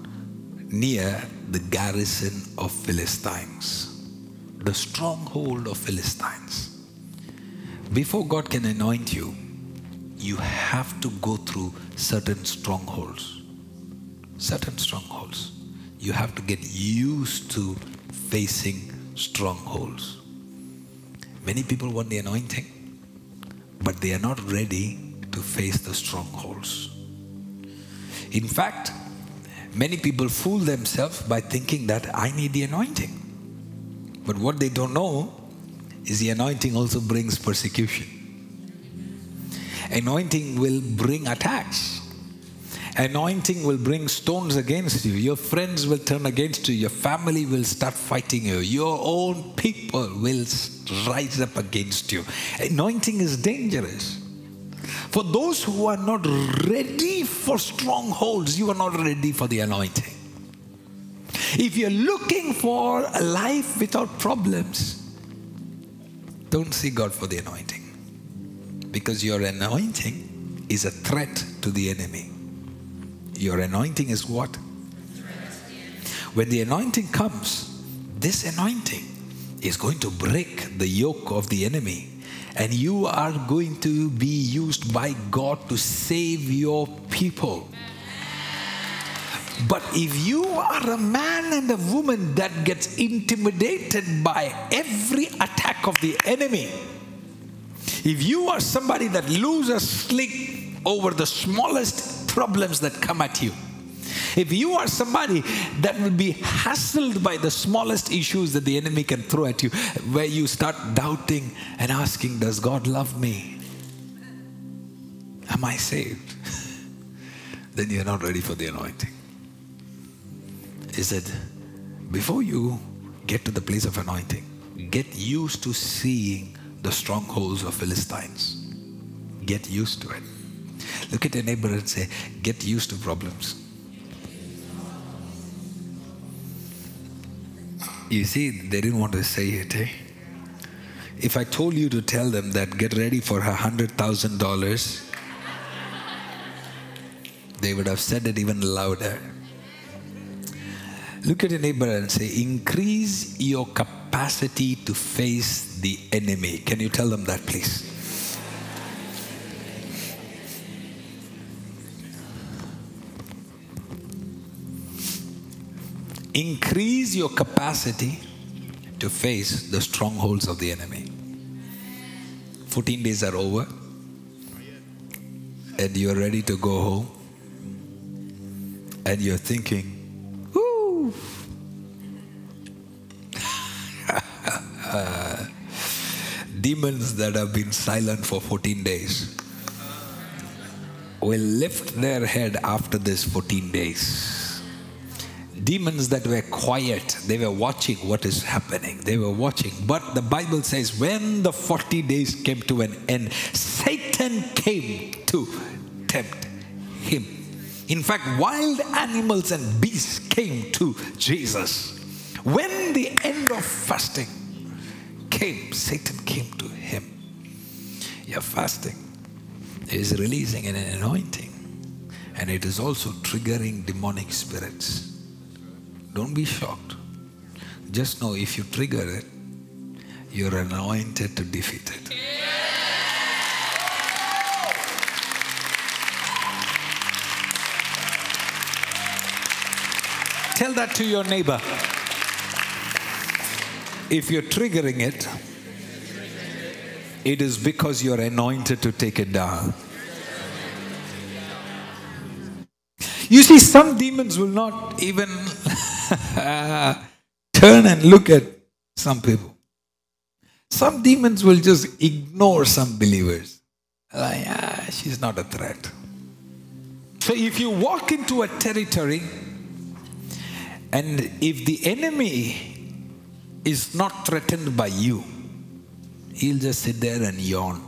near the garrison of Philistines, the stronghold of Philistines. Before God can anoint you, you have to go through certain strongholds. Certain strongholds. You have to get used to facing strongholds. Many people want the anointing, but they are not ready to face the strongholds. In fact, many people fool themselves by thinking that I need the anointing. But what they don't know is the anointing also brings persecution. Anointing will bring attacks. Anointing will bring stones against you. Your friends will turn against you. Your family will start fighting you. Your own people will rise up against you. Anointing is dangerous. For those who are not ready for strongholds, you are not ready for the anointing. If you're looking for a life without problems, don't see God for the anointing. Because your anointing is a threat to the enemy. Your anointing is what? When the anointing comes, this anointing is going to break the yoke of the enemy. And you are going to be used by God to save your people. But if you are a man and a woman that gets intimidated by every attack of the enemy, if you are somebody that loses sleep over the smallest problems that come at you, if you are somebody that will be hassled by the smallest issues that the enemy can throw at you, where you start doubting and asking, Does God love me? Am I saved? then you're not ready for the anointing. He said, Before you get to the place of anointing, get used to seeing the strongholds of Philistines. Get used to it. Look at your neighbor and say, Get used to problems. You see, they didn't want to say it, eh? If I told you to tell them that get ready for a hundred thousand dollars, they would have said it even louder. Look at your neighbor and say, increase your capacity to face the enemy. Can you tell them that, please? Increase your capacity to face the strongholds of the enemy. 14 days are over, and you're ready to go home, and you're thinking, Woo! Demons that have been silent for 14 days will lift their head after this 14 days. Demons that were quiet, they were watching what is happening. They were watching. But the Bible says when the 40 days came to an end, Satan came to tempt him. In fact, wild animals and beasts came to Jesus. When the end of fasting came, Satan came to him. Your fasting is releasing an anointing, and it is also triggering demonic spirits. Don't be shocked. Just know if you trigger it, you're anointed to defeat it. Tell that to your neighbor. If you're triggering it, it is because you're anointed to take it down. You see, some demons will not even turn and look at some people. Some demons will just ignore some believers. Like, ah, she's not a threat. So if you walk into a territory and if the enemy is not threatened by you, he'll just sit there and yawn.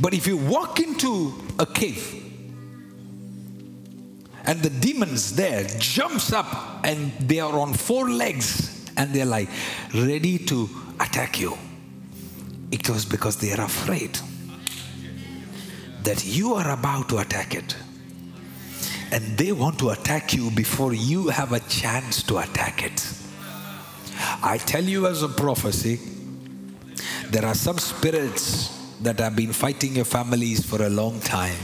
But if you walk into a cave and the demons there jumps up and they are on four legs and they're like ready to attack you, it was because they are afraid that you are about to attack it. And they want to attack you before you have a chance to attack it. I tell you as a prophecy, there are some spirits that have been fighting your families for a long time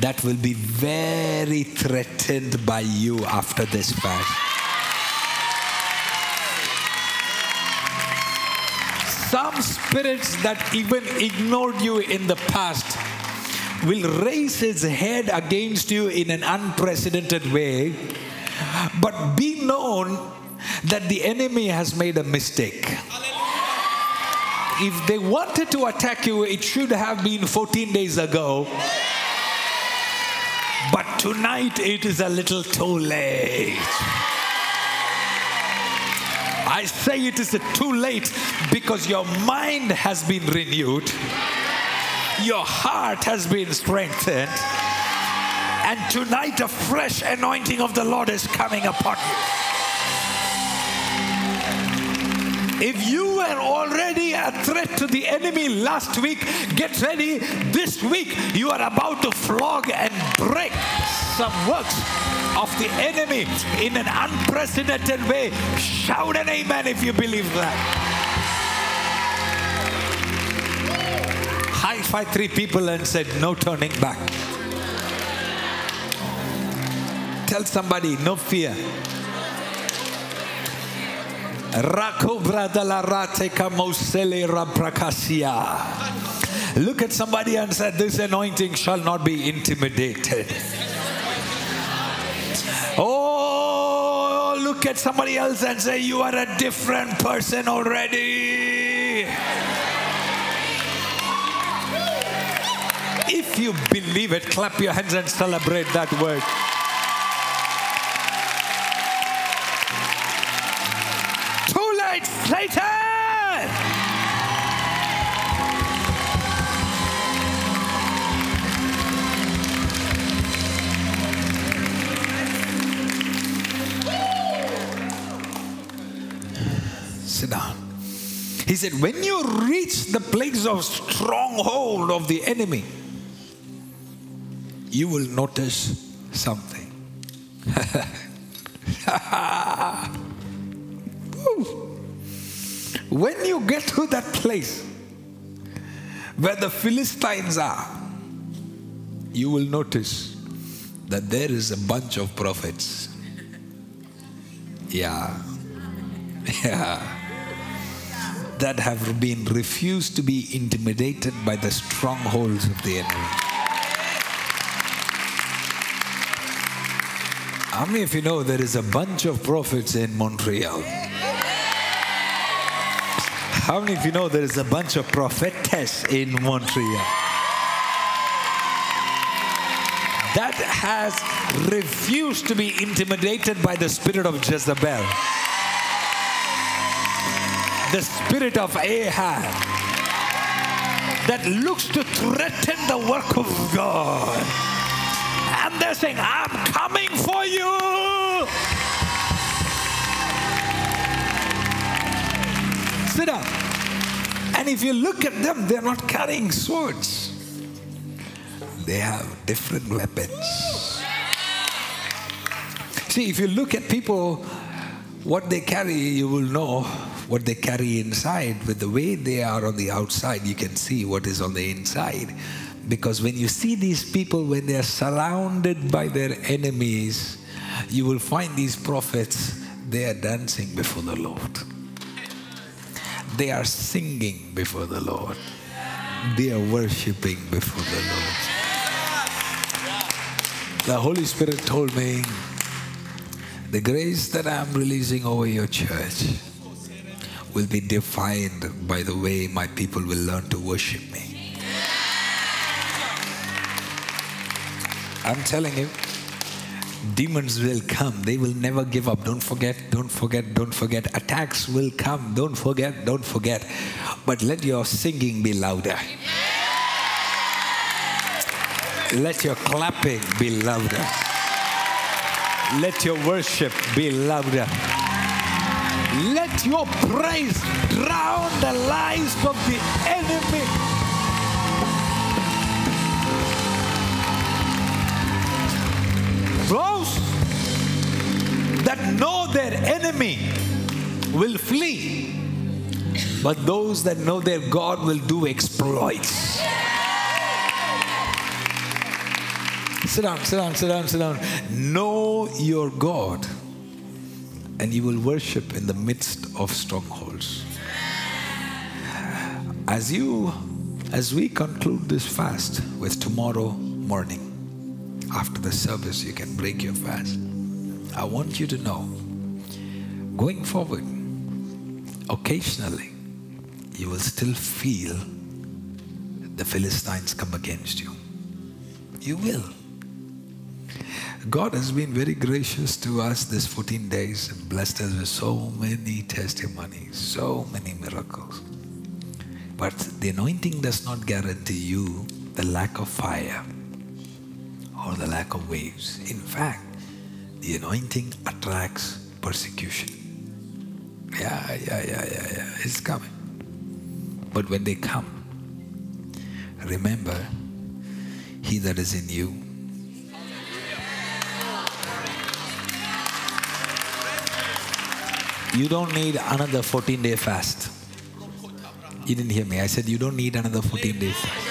that will be very threatened by you after this fast. Some spirits that even ignored you in the past will raise its head against you in an unprecedented way. But be known that the enemy has made a mistake. If they wanted to attack you, it should have been 14 days ago. But tonight it is a little too late. I say it is too late because your mind has been renewed, your heart has been strengthened, and tonight a fresh anointing of the Lord is coming upon you. If you were already a threat to the enemy last week, get ready. This week, you are about to flog and break some works of the enemy in an unprecedented way. Shout an amen if you believe that. High five three people and said, No turning back. Tell somebody, no fear. Look at somebody and say, This anointing shall not be intimidated. Oh, look at somebody else and say, You are a different person already. If you believe it, clap your hands and celebrate that word. He said, when you reach the place of stronghold of the enemy, you will notice something. When you get to that place where the Philistines are, you will notice that there is a bunch of prophets. Yeah. Yeah. That have been refused to be intimidated by the strongholds of the enemy. How many of you know there is a bunch of prophets in Montreal? How many of you know there is a bunch of prophetess in Montreal? That has refused to be intimidated by the spirit of Jezebel, the spirit of Ahab, that looks to threaten the work of God. And they're saying, I'm coming for you. Sit down. And if you look at them, they're not carrying swords, they have different weapons. See, if you look at people, what they carry, you will know what they carry inside. With the way they are on the outside, you can see what is on the inside. Because when you see these people, when they are surrounded by their enemies, you will find these prophets, they are dancing before the Lord. They are singing before the Lord. They are worshiping before the Lord. The Holy Spirit told me the grace that I'm releasing over your church will be defined by the way my people will learn to worship me. I'm telling you, demons will come. They will never give up. Don't forget, don't forget, don't forget. Attacks will come. Don't forget, don't forget. But let your singing be louder. Let your clapping be louder. Let your worship be louder. Let your praise drown the lies of the enemy. Those that know their enemy will flee, but those that know their God will do exploits. Sit down, sit down, sit down, sit down. Know your God, and you will worship in the midst of strongholds. As you, as we conclude this fast with tomorrow morning, after the service, you can break your fast. I want you to know, going forward, occasionally, you will still feel the Philistines come against you. You will. God has been very gracious to us this 14 days and blessed us with so many testimonies, so many miracles. But the anointing does not guarantee you the lack of fire or the lack of waves. In fact, the anointing attracts persecution. Yeah, yeah, yeah, yeah, yeah. It's coming. But when they come, remember, he that is in you You don't need another 14 day fast. You didn't hear me. I said, You don't need another 14 days fast.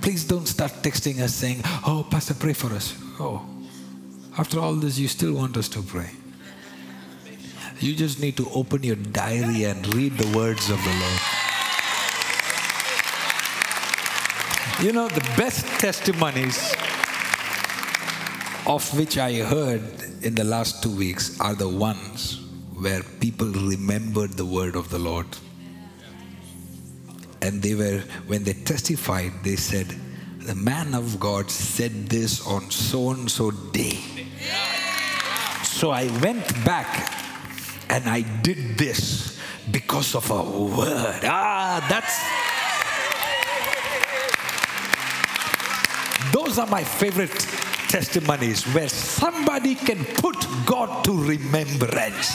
Please don't start texting us saying, Oh, Pastor, pray for us. Oh, after all this, you still want us to pray. You just need to open your diary and read the words of the Lord. You know, the best testimonies of which I heard in the last two weeks are the ones where people remembered the word of the Lord. And they were, when they testified, they said, The man of God said this on so and so day. So I went back and I did this because of a word. Ah, that's. Those are my favorite testimonies where somebody can put God to remembrance.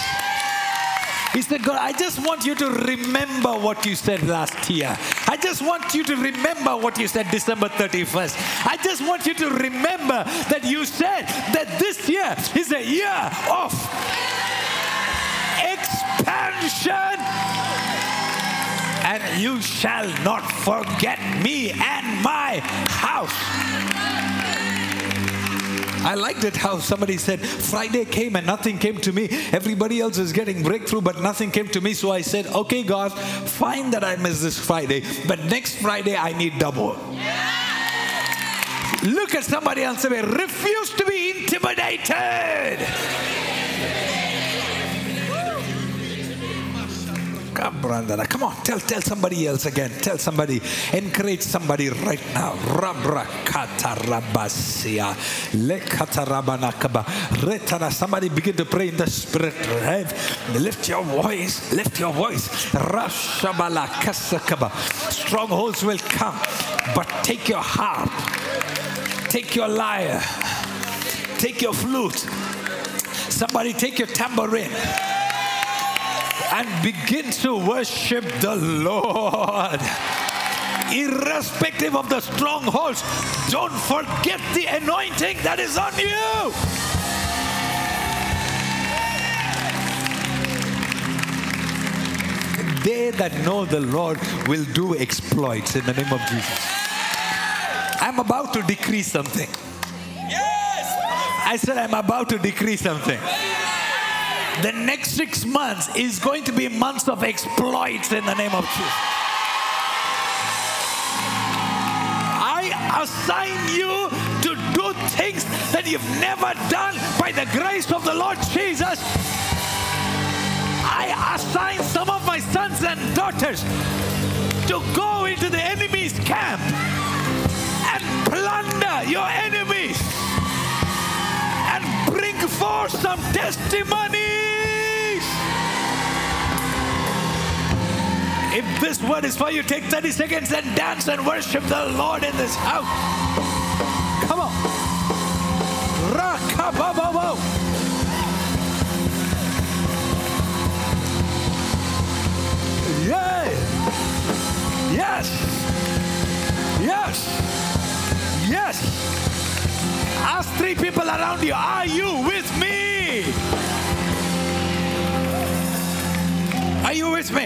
He said, God, I just want you to remember what you said last year. I just want you to remember what you said December 31st. I just want you to remember that you said that this year is a year of expansion. And you shall not forget me and my house. I liked it how somebody said, Friday came and nothing came to me. Everybody else is getting breakthrough, but nothing came to me. So I said, okay, God, fine that I missed this Friday, but next Friday I need double. Look at somebody else and say, refuse to be intimidated. Come, on, tell tell somebody else again. Tell somebody, encourage somebody right now. Somebody begin to pray in the spirit. Lift your voice. Lift your voice. Strongholds will come, but take your harp. Take your lyre. Take your flute. Somebody take your tambourine and begin to worship the Lord. Irrespective of the strongholds, don't forget the anointing that is on you. They that know the Lord will do exploits in the name of Jesus. I'm about to decree something. Yes, I said, I'm about to decree something. The next six months is going to be months of exploits in the name of Jesus. I assign you to do things that you've never done by the grace of the Lord Jesus. I assign some of my sons and daughters to go into the enemy's camp and plunder your enemies bring forth some testimonies. If this word is for you, take 30 seconds and dance and worship the Lord in this house. Come on. Rakabababo. Yeah. Yes. Yes. Yes. Ask three people around you, are you with me? Are you with me?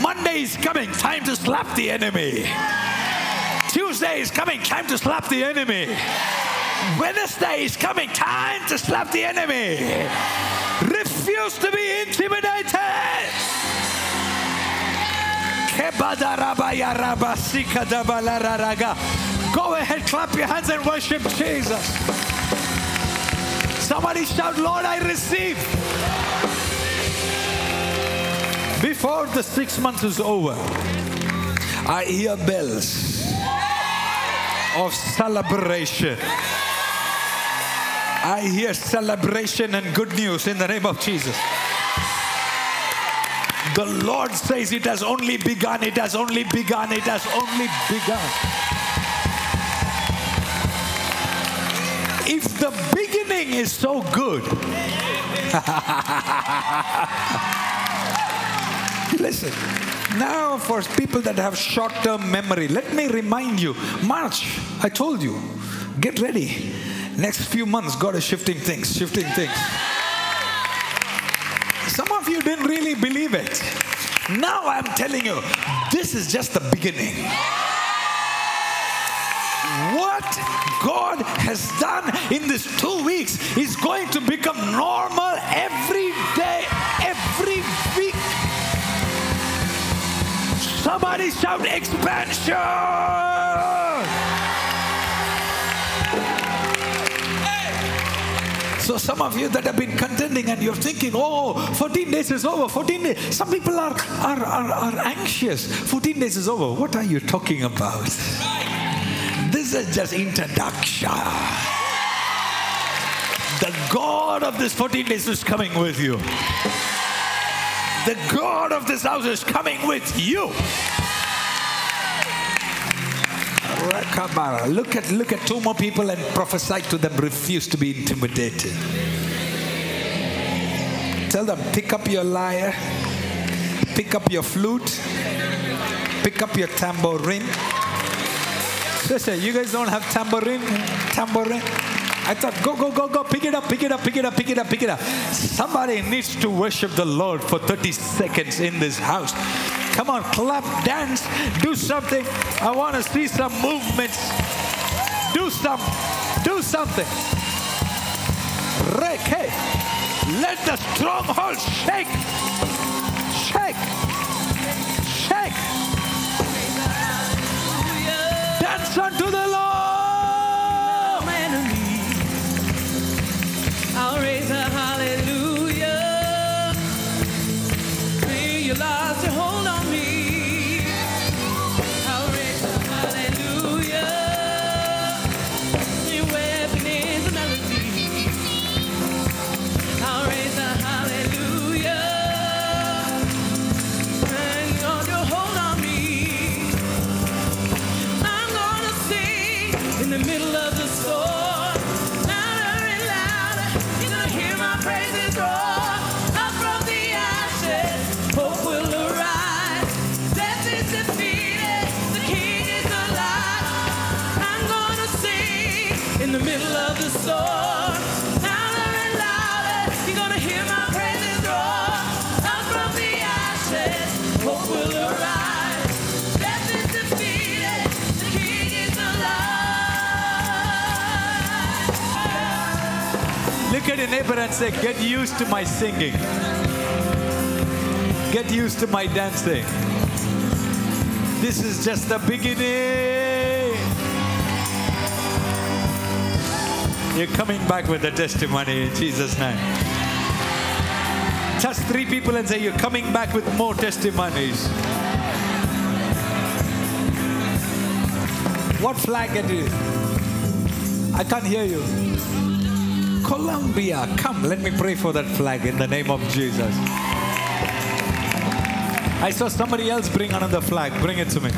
Monday is coming, time to slap the enemy. Tuesday is coming, time to slap the enemy. Wednesday is coming, time to slap the enemy. Refuse to be intimidated. Go ahead, clap your hands and worship Jesus. Somebody shout, Lord, I receive. Before the six months is over, I hear bells of celebration. I hear celebration and good news in the name of Jesus. The Lord says it has only begun, it has only begun, it has only begun. If the beginning is so good, listen. Now, for people that have short term memory, let me remind you March, I told you, get ready. Next few months, God is shifting things, shifting things. Some of you didn't really believe it. Now I'm telling you, this is just the beginning. What God has done in these two weeks is going to become normal every day, every week. Somebody shout expansion! So some of you that have been contending and you're thinking, oh, 14 days is over, 14 days. Some people are, are, are, are anxious. 14 days is over. What are you talking about? This is just introduction. The God of this 14 days is coming with you. The God of this house is coming with you. Look at look at two more people and prophesy to them. Refuse to be intimidated. Tell them, pick up your lyre, pick up your flute, pick up your tambourine. You guys don't have tambourine? Tambourine? I thought, go, go, go, go, pick it up, pick it up, pick it up, pick it up, pick it up. Somebody needs to worship the Lord for 30 seconds in this house. Come on, clap, dance, do something. I want to see some movements. Do some, do something. Reke, let the stronghold shake, Dance unto the Lord. At your neighbor and say, Get used to my singing. Get used to my dancing. This is just the beginning. You're coming back with a testimony in Jesus' name. Touch three people and say, You're coming back with more testimonies. What flag it is? I can't hear you. Colombia, come, let me pray for that flag in the name of Jesus. I saw somebody else bring another flag. Bring it to me.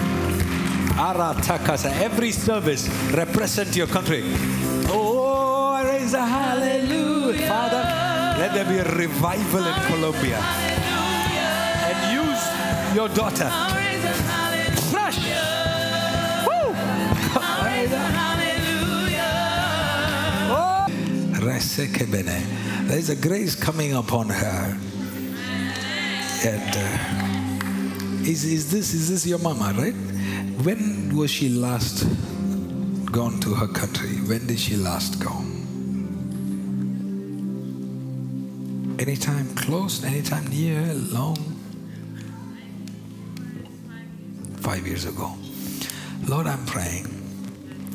Ara Takasa. Every service represent your country. Oh, I raise a hallelujah. Father, let there be a revival in Colombia. And use your daughter. Resekebene. There's a grace coming upon her. And uh, is, is this is this your mama, right? When was she last gone to her country? When did she last go? Anytime close, anytime near, long? Five years ago. Lord, I'm praying.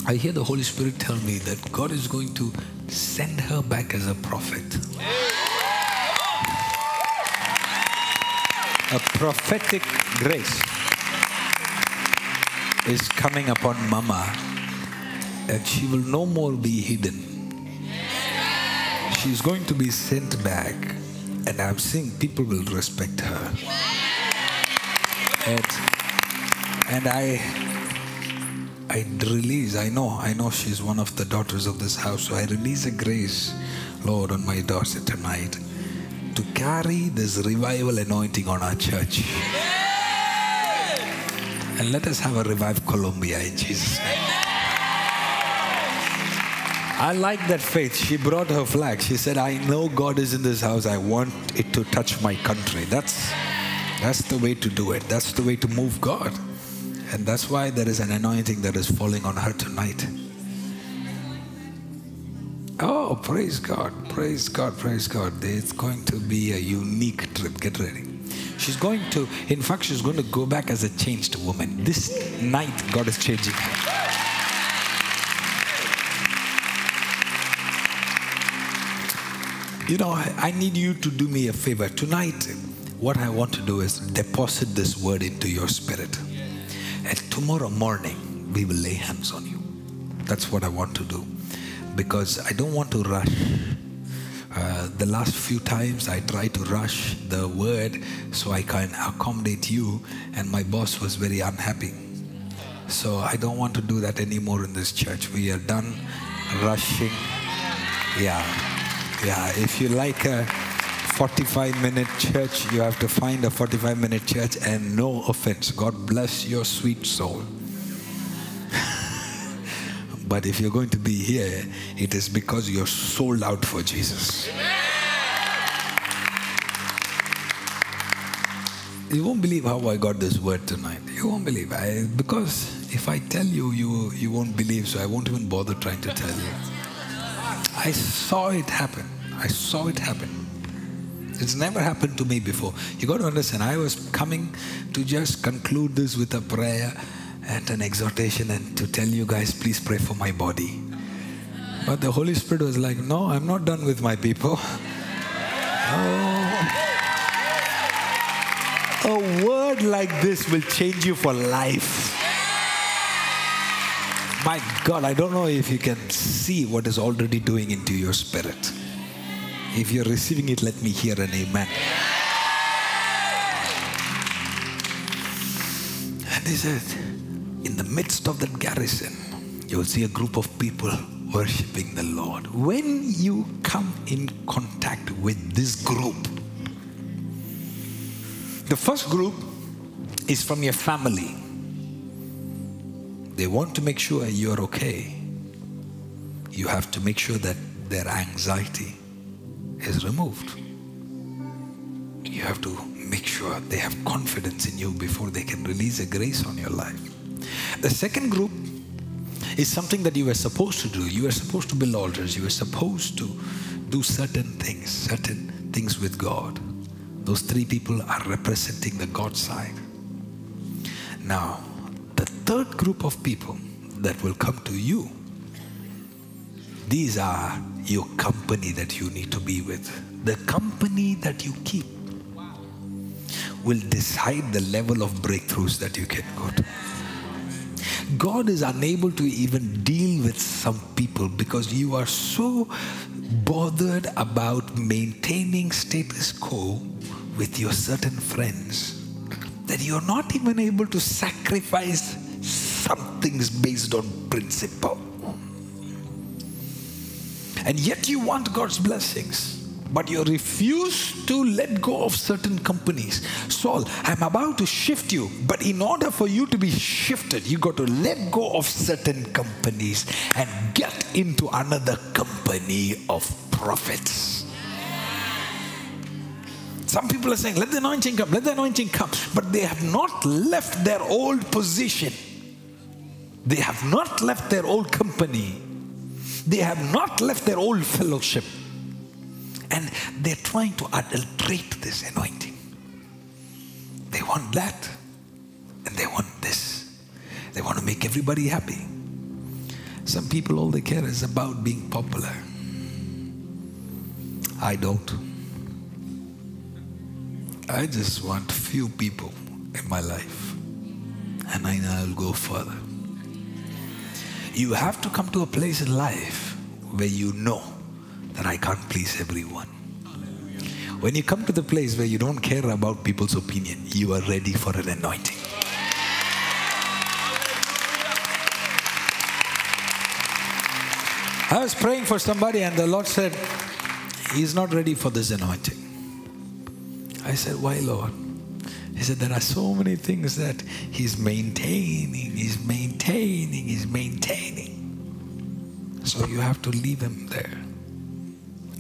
I hear the Holy Spirit tell me that God is going to send her back as a prophet. A prophetic grace is coming upon Mama, and she will no more be hidden. She's going to be sent back, and I'm seeing people will respect her. And, and I, I release, I know, I know she's one of the daughters of this house, so I release a grace, Lord, on my daughter tonight to carry this revival anointing on our church. And let us have a revived Colombia in Jesus' name. I like that faith. She brought her flag. She said, I know God is in this house. I want it to touch my country. That's, that's the way to do it. That's the way to move God. And that's why there is an anointing that is falling on her tonight. Oh, praise God, praise God, praise God. It's going to be a unique trip. Get ready. She's going to, in fact, she's going to go back as a changed woman. This night, God is changing her. You know, I, need you to do me a favor. Tonight, what I want to do is deposit this word into your spirit. And tomorrow morning, we will lay hands on you. That's what I want to do. Because I don't want to rush. Uh, the last few times I tried to rush the word so I can accommodate you, and my boss was very unhappy. So I don't want to do that anymore in this church. We are done rushing. Yeah. Yeah. If you like a 45 minute church. You have to find a 45 minute church, and no offense. God bless your sweet soul. but if you're going to be here, it is because you're sold out for Jesus. You won't believe how I got this word tonight. You won't believe. I, because if I tell you, you, you won't believe, so I won't even bother trying to tell you. I saw it happen. I saw it happen. It's never happened to me before. You got to understand, I was coming to just conclude this with a prayer and an exhortation and to tell you guys, please pray for my body. But the Holy Spirit was like, no, I'm not done with my people. Oh. A word like this will change you for life. My God, I don't know if you can see what is already doing into your spirit. If you're receiving it, let me hear an amen. And he said, in the midst of that garrison, you'll see a group of people worshiping the Lord. When you come in contact with this group, the first group is from your family. They want to make sure you're okay. You have to make sure that their anxiety is removed. You have to make sure they have confidence in you before they can release a grace on your life. The second group is something that you were supposed to do. You were supposed to build altars. You were supposed to do certain things, certain things with God. Those three people are representing the God side. Now, the third group of people that will come to you, these are your company that you need to be with. The company that you keep will decide the level of breakthroughs that you can go to. God is unable to even deal with some people because you are so bothered about maintaining status quo with your certain friends that you're not even able to sacrifice some things based on principle. And yet you want God's blessings. But you refuse to let go of certain companies. Saul, I'm about to shift you, but in order for you to be shifted, you got to let go of certain companies and get into another company of prophets. Some people are saying, let the anointing come, let the anointing come. But they have not left their old position. They have not left their old company. They have not left their old fellowship. And they're trying to adulterate this anointing. They want that. And they want this. They want to make everybody happy. Some people, all they care is about being popular. I don't. I just want few people in my life. And I know I'll go further. You have to come to a place in life where you know that I can't please everyone. When you come to the place where you don't care about people's opinion, you are ready for an anointing. I was praying for somebody, and the Lord said, He's not ready for this anointing. I said, Why, Lord? He said, There are so many things that He's maintaining, He's maintaining, He's maintaining. So you have to leave Him there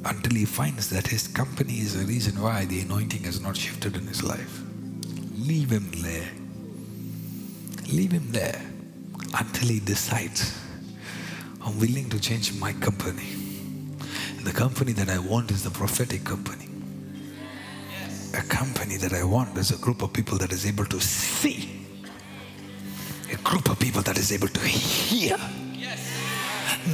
until He finds that His company is the reason why the anointing has not shifted in His life. Leave Him there. Leave Him there until He decides, I'm willing to change my company. The company that I want is the prophetic company. A company that I want is a group of people that is able to see, a group of people that is able to hear.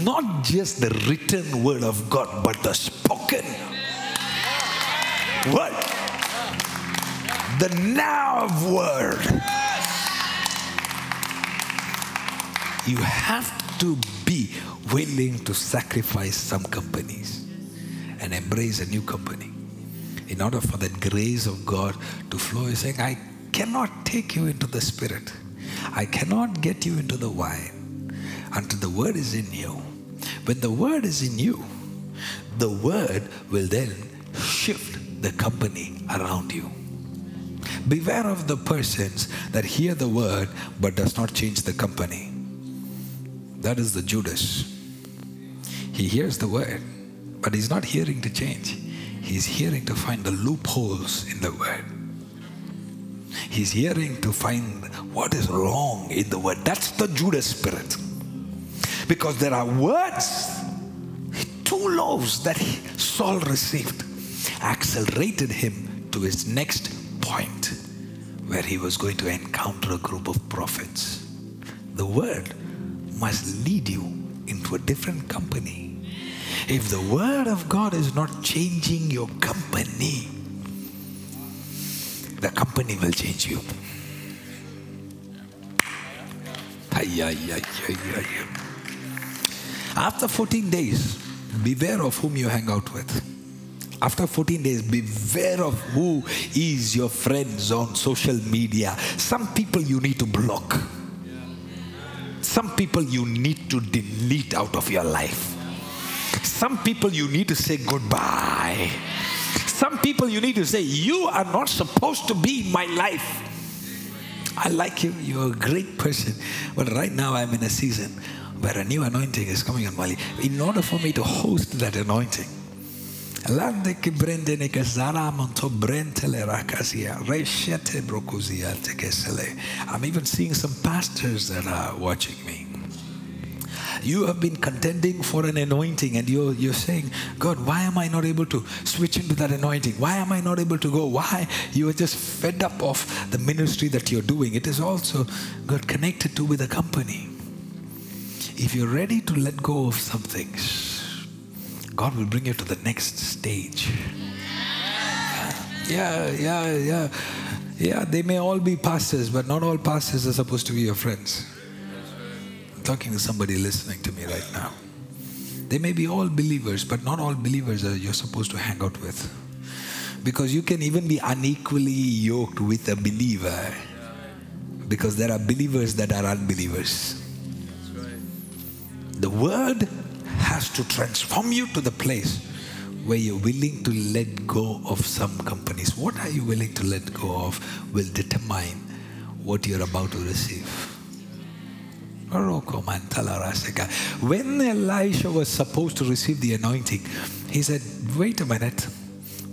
Not just the written word of God, but the spoken word. The now word. You have to be willing to sacrifice some companies and embrace a new company in order for that grace of God to flow. He's saying, I cannot take you into the spirit, I cannot get you into the wine until the word is in you. When the word is in you, the word will then shift the company around you. Beware of the persons that hear the word but does not change the company. That is the Judas. He hears the word, but he's not hearing to change. He's hearing to find the loopholes in the word. He's hearing to find what is wrong in the word. That's the Judas spirit. Because there are words, two loaves that Saul received, accelerated him to his next point where he was going to encounter a group of prophets. The word must lead you into a different company. If the word of God is not changing your company, the company will change you. After 14 days, beware of whom you hang out with. After 14 days, beware of who is your friends on social media. Some people you need to block. Some people you need to delete out of your life. Some people you need to say goodbye. Some people you need to say, You are not supposed to be in my life. I like you, you're a great person. But right now I'm in a season where a new anointing is coming on Mali. In order for me to host that anointing. I'm even seeing some pastors that are watching me. You have been contending for an anointing and you're, you're saying, God, why am I not able to switch into that anointing? Why am I not able to go? Why? You are just fed up of the ministry that you're doing. It is also, God, connected to with a company. If you're ready to let go of some things, God will bring you to the next stage. Yeah, yeah, yeah. Yeah, they may all be pastors, but not all pastors are supposed to be your friends. Talking to somebody listening to me right now. They may be all believers, but not all believers are you're supposed to hang out with. Because you can even be unequally yoked with a believer. Because there are believers that are unbelievers. The word has to transform you to the place where you're willing to let go of some companies. What are you willing to let go of will determine what you're about to receive. When Elisha was supposed to receive the anointing, he said, Wait a minute.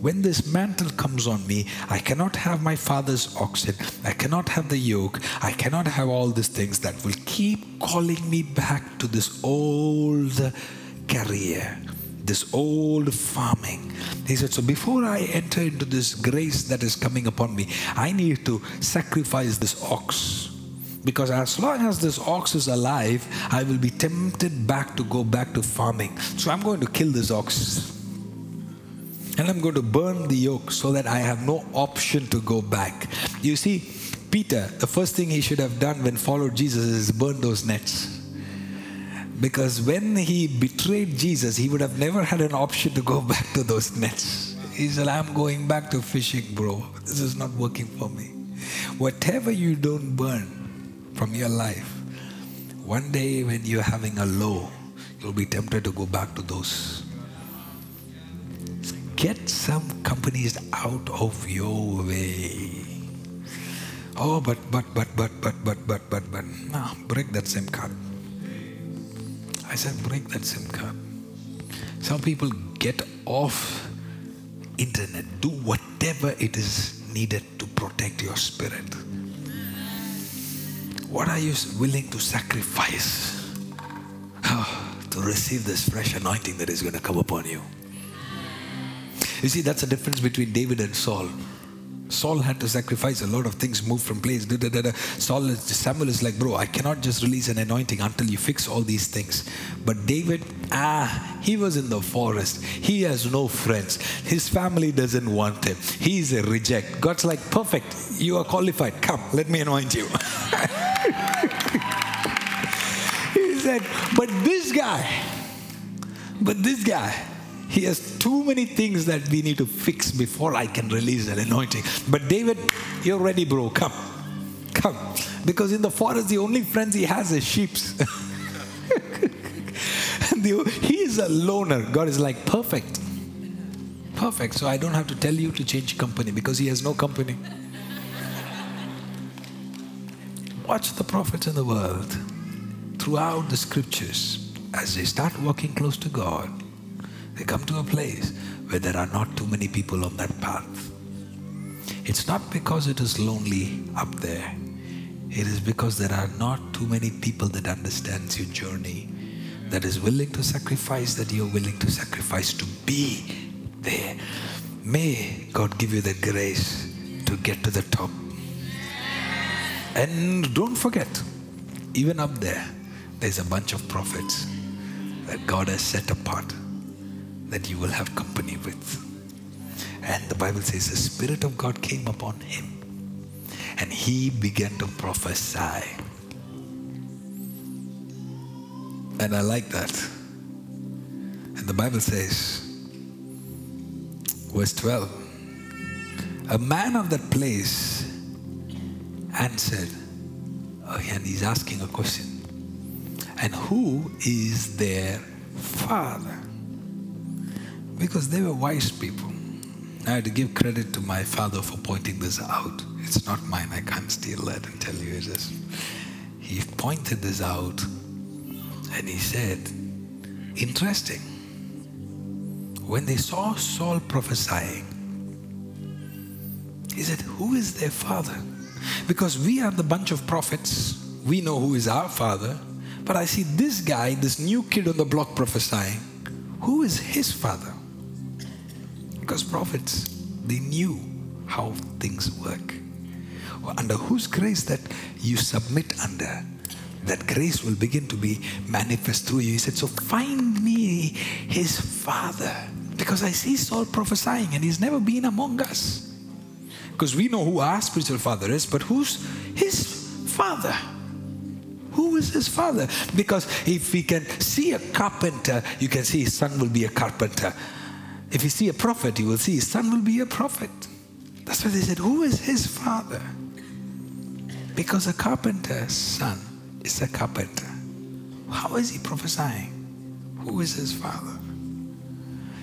When this mantle comes on me, I cannot have my father's oxen. I cannot have the yoke. I cannot have all these things that will keep calling me back to this old career, this old farming. He said, So before I enter into this grace that is coming upon me, I need to sacrifice this ox. Because as long as this ox is alive, I will be tempted back to go back to farming. So I'm going to kill this ox. And I'm going to burn the yoke so that I have no option to go back. You see, Peter, the first thing he should have done when followed Jesus is burn those nets. Because when he betrayed Jesus, he would have never had an option to go back to those nets. He said, I'm going back to fishing, bro. This is not working for me. Whatever you don't burn from your life, one day when you're having a low, you'll be tempted to go back to those. Get some companies out of your way. Oh, but, but, but, but, but, but, but, but, but. No, break that SIM card. I said, break that SIM card. Some people get off internet. Do whatever it is needed to protect your spirit. What are you willing to sacrifice oh, to receive this fresh anointing that is going to come upon you? You see, that's the difference between David and Saul. Saul had to sacrifice a lot of things, move from place. Da, da, da. Saul Samuel is like, bro, I cannot just release an anointing until you fix all these things. But David, ah, he was in the forest. He has no friends. His family doesn't want him. He's a reject. God's like, perfect. You are qualified. Come, let me anoint you. he said, but this guy, but this guy, he has too many things that we need to fix before I can release an anointing. But David, you're ready, bro. Come. Come. Because in the forest, the only friends he has is sheep. he is a loner. God is like, perfect. perfect, so I don't have to tell you to change company because he has no company. Watch the prophets in the world throughout the scriptures as they start walking close to God. They come to a place where there are not too many people on that path. It's not because it is lonely up there. It is because there are not too many people that understands your journey, that is willing to sacrifice, that you're willing to sacrifice to be there. May God give you the grace to get to the top. And don't forget, even up there, there's a bunch of prophets that God has set apart that you will have company with. And the Bible says the Spirit of God came upon him and he began to prophesy. And I like that. And the Bible says, verse 12, a man of that place answered, oh, and he's asking a question, and who is their father? Because they were wise people. I had to give credit to my father for pointing this out. It's not mine. I can't steal that and tell you it is. He pointed this out and he said, Interesting. When they saw Saul prophesying, he said, Who is their father? Because we are the bunch of prophets. We know who is our father. But I see this guy, this new kid on the block prophesying. Who is his father? Because prophets, they knew how things work. Under whose grace that you submit under, that grace will begin to be manifest through you. He said, So find me his father. Because I see Saul prophesying and he's never been among us. Because we know who our spiritual father is, but who's his father? Who is his father? Because if we can see a carpenter, you can see his son will be a carpenter. If you see a prophet, you will see his son will be a prophet. That's why they said, Who is his father? Because a carpenter's son is a carpenter. How is he prophesying? Who is his father?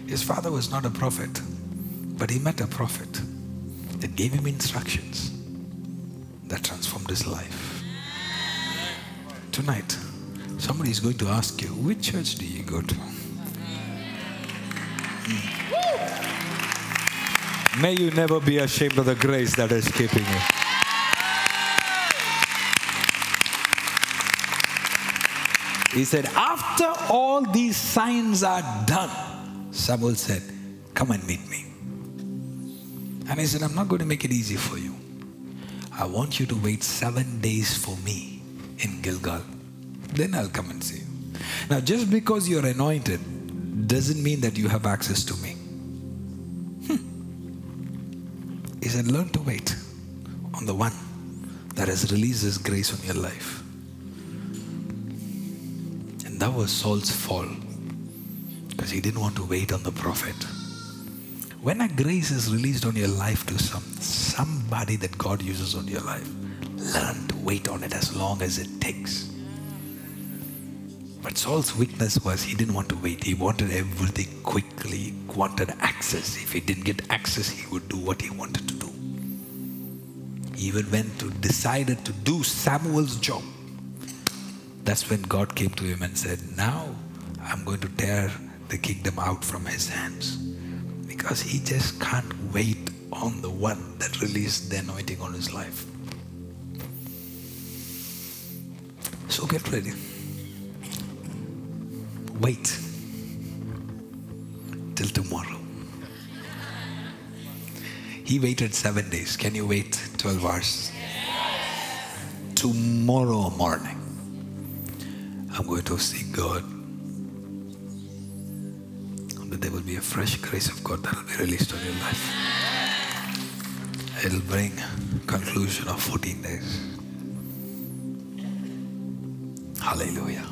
His father was not a prophet, but he met a prophet that gave him instructions that transformed his life. Tonight, somebody is going to ask you, which church do you go to? Hmm. May you never be ashamed of the grace that is keeping you. He said, After all these signs are done, Samuel said, Come and meet me. And he said, I'm not going to make it easy for you. I want you to wait seven days for me in Gilgal. Then I'll come and see you. Now, just because you're anointed doesn't mean that you have access to me. Hmm. He said, Learn to wait on the one that has released his grace on your life. And that was Saul's fall because he didn't want to wait on the prophet. When a grace is released on your life to some somebody that God uses on your life, learn to wait on it as long as it takes. But Saul's weakness was he didn't want to wait. He wanted everything quickly, he wanted access. If he didn't get access, he would do what he wanted to do. He even went to decided to do Samuel's job. That's when God came to him and said, Now I'm going to tear the kingdom out from his hands. Because he just can't wait on the one that released the anointing on his life. So get ready. Wait till tomorrow. He waited seven days. Can you wait 12 hours? Tomorrow morning, I'm going to see God. That there will be a fresh grace of God that will be released on your life. It'll bring conclusion of 14 days. Hallelujah.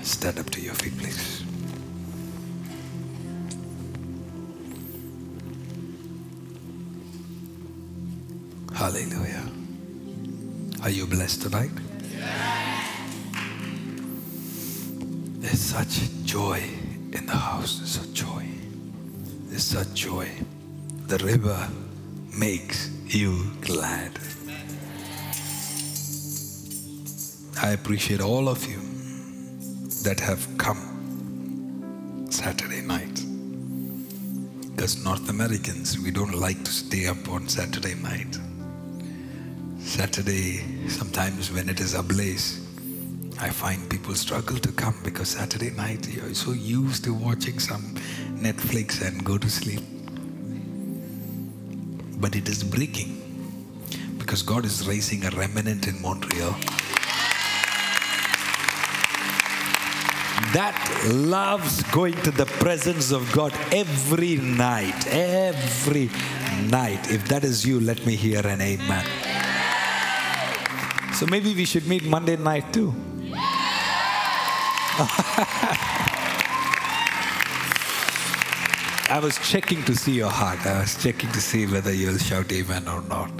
Stand up to your feet, please. Hallelujah. Are you blessed tonight? There's such joy in the house. There's such joy. There's such joy. the river makes you glad. I appreciate all of you that have come Saturday night. Because North Americans, we don't like to stay up on Saturday night. Saturday, sometimes when it is ablaze, I find people struggle to come because Saturday night you're so used to watching some Netflix and go to sleep. But it is breaking because God is raising a remnant in Montreal that loves going to the presence of God every night. Every night. If that is you, let me hear an amen. So maybe we should meet Monday night too. I was checking to see your heart. I was checking to see whether you'll shout amen or not.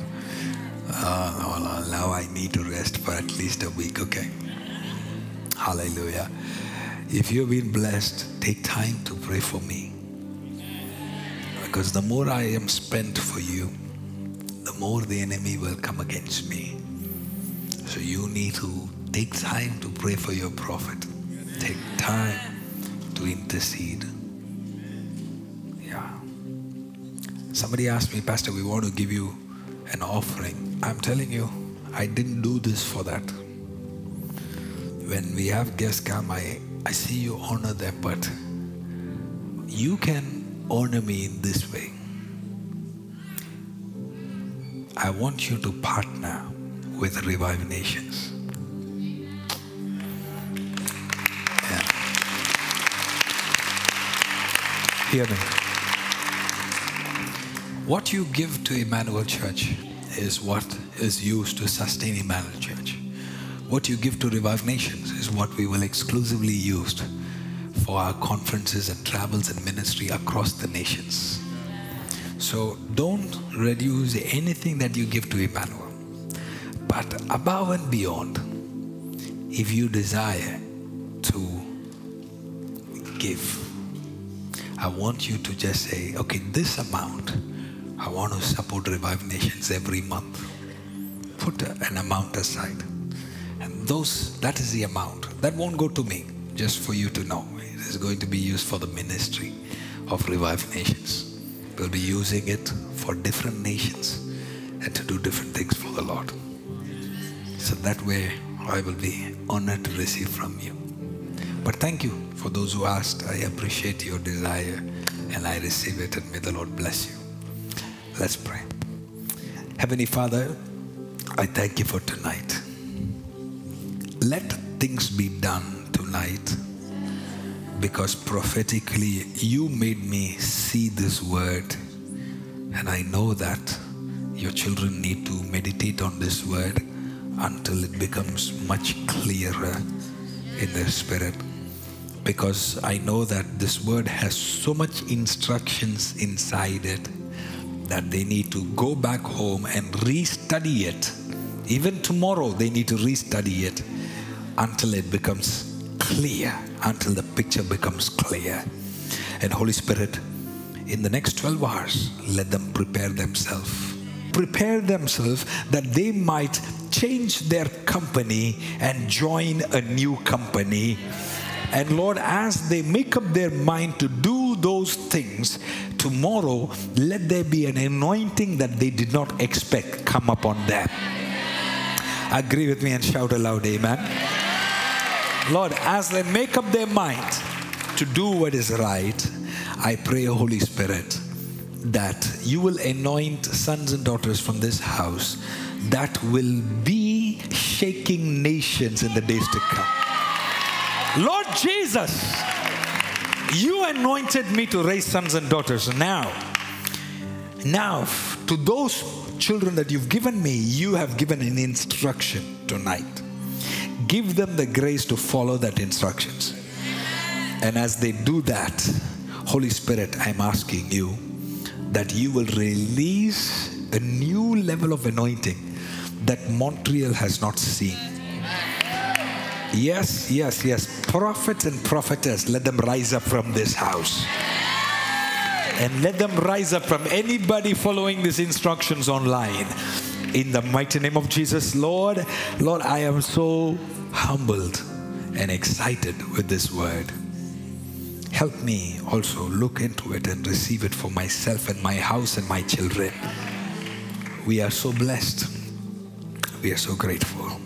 Uh, well, now I need to rest for at least a week, okay? Hallelujah. If you've been blessed, take time to pray for me. Because the more I am spent for you, the more the enemy will come against me. So you need to take time to pray for your prophet. Take time to intercede. Yeah. Somebody asked me, Pastor, we want to give you an offering. I'm telling you, I didn't do this for that. When we have guests come, I, I see you honor them, but you can honor me in this way. I want you to partner with Revive Nations. Hear me. What you give to Emmanuel Church is what is used to sustain Emmanuel Church. What you give to Revive Nations is what we will exclusively use for our conferences and travels and ministry across the nations. So don't reduce anything that you give to Emmanuel. But above and beyond, if you desire to give, I want you to just say, okay, this amount, I want to support Revive Nations every month. Put an amount aside. And those, that is the amount. That won't go to me, just for you to know. It is going to be used for the ministry of Revive Nations. We'll be using it for different nations and to do different things for the Lord. So that way, I will be honored to receive from you. But thank you for those who asked. I appreciate your desire and I receive it, and may the Lord bless you. Let's pray. Heavenly Father, I thank you for tonight. Let things be done tonight because prophetically you made me see this word, and I know that your children need to meditate on this word until it becomes much clearer in their spirit. Because I know that this word has so much instructions inside it that they need to go back home and restudy it. Even tomorrow, they need to restudy it until it becomes clear, until the picture becomes clear. And Holy Spirit, in the next 12 hours, let them prepare themselves. Prepare themselves that they might change their company and join a new company. And Lord, as they make up their mind to do those things, tomorrow let there be an anointing that they did not expect come upon them. Agree with me and shout aloud, Amen. Lord, as they make up their mind to do what is right, I pray, Holy Spirit, that you will anoint sons and daughters from this house that will be shaking nations in the days to come. Lord Jesus, you anointed me to raise sons and daughters. Now, now, to those children that you've given me, you have given an instruction tonight. Give them the grace to follow that instructions. And as they do that, Holy Spirit, I'm asking you that you will release a new level of anointing that Montreal has not seen. Yes, yes, yes. Prophets and prophetess, let them rise up from this house. And let them rise up from anybody following these instructions online. In the mighty name of Jesus, Lord, Lord, I am so humbled and excited with this word. Help me also look into it and receive it for myself and my house and my children. We are so blessed. We are so grateful.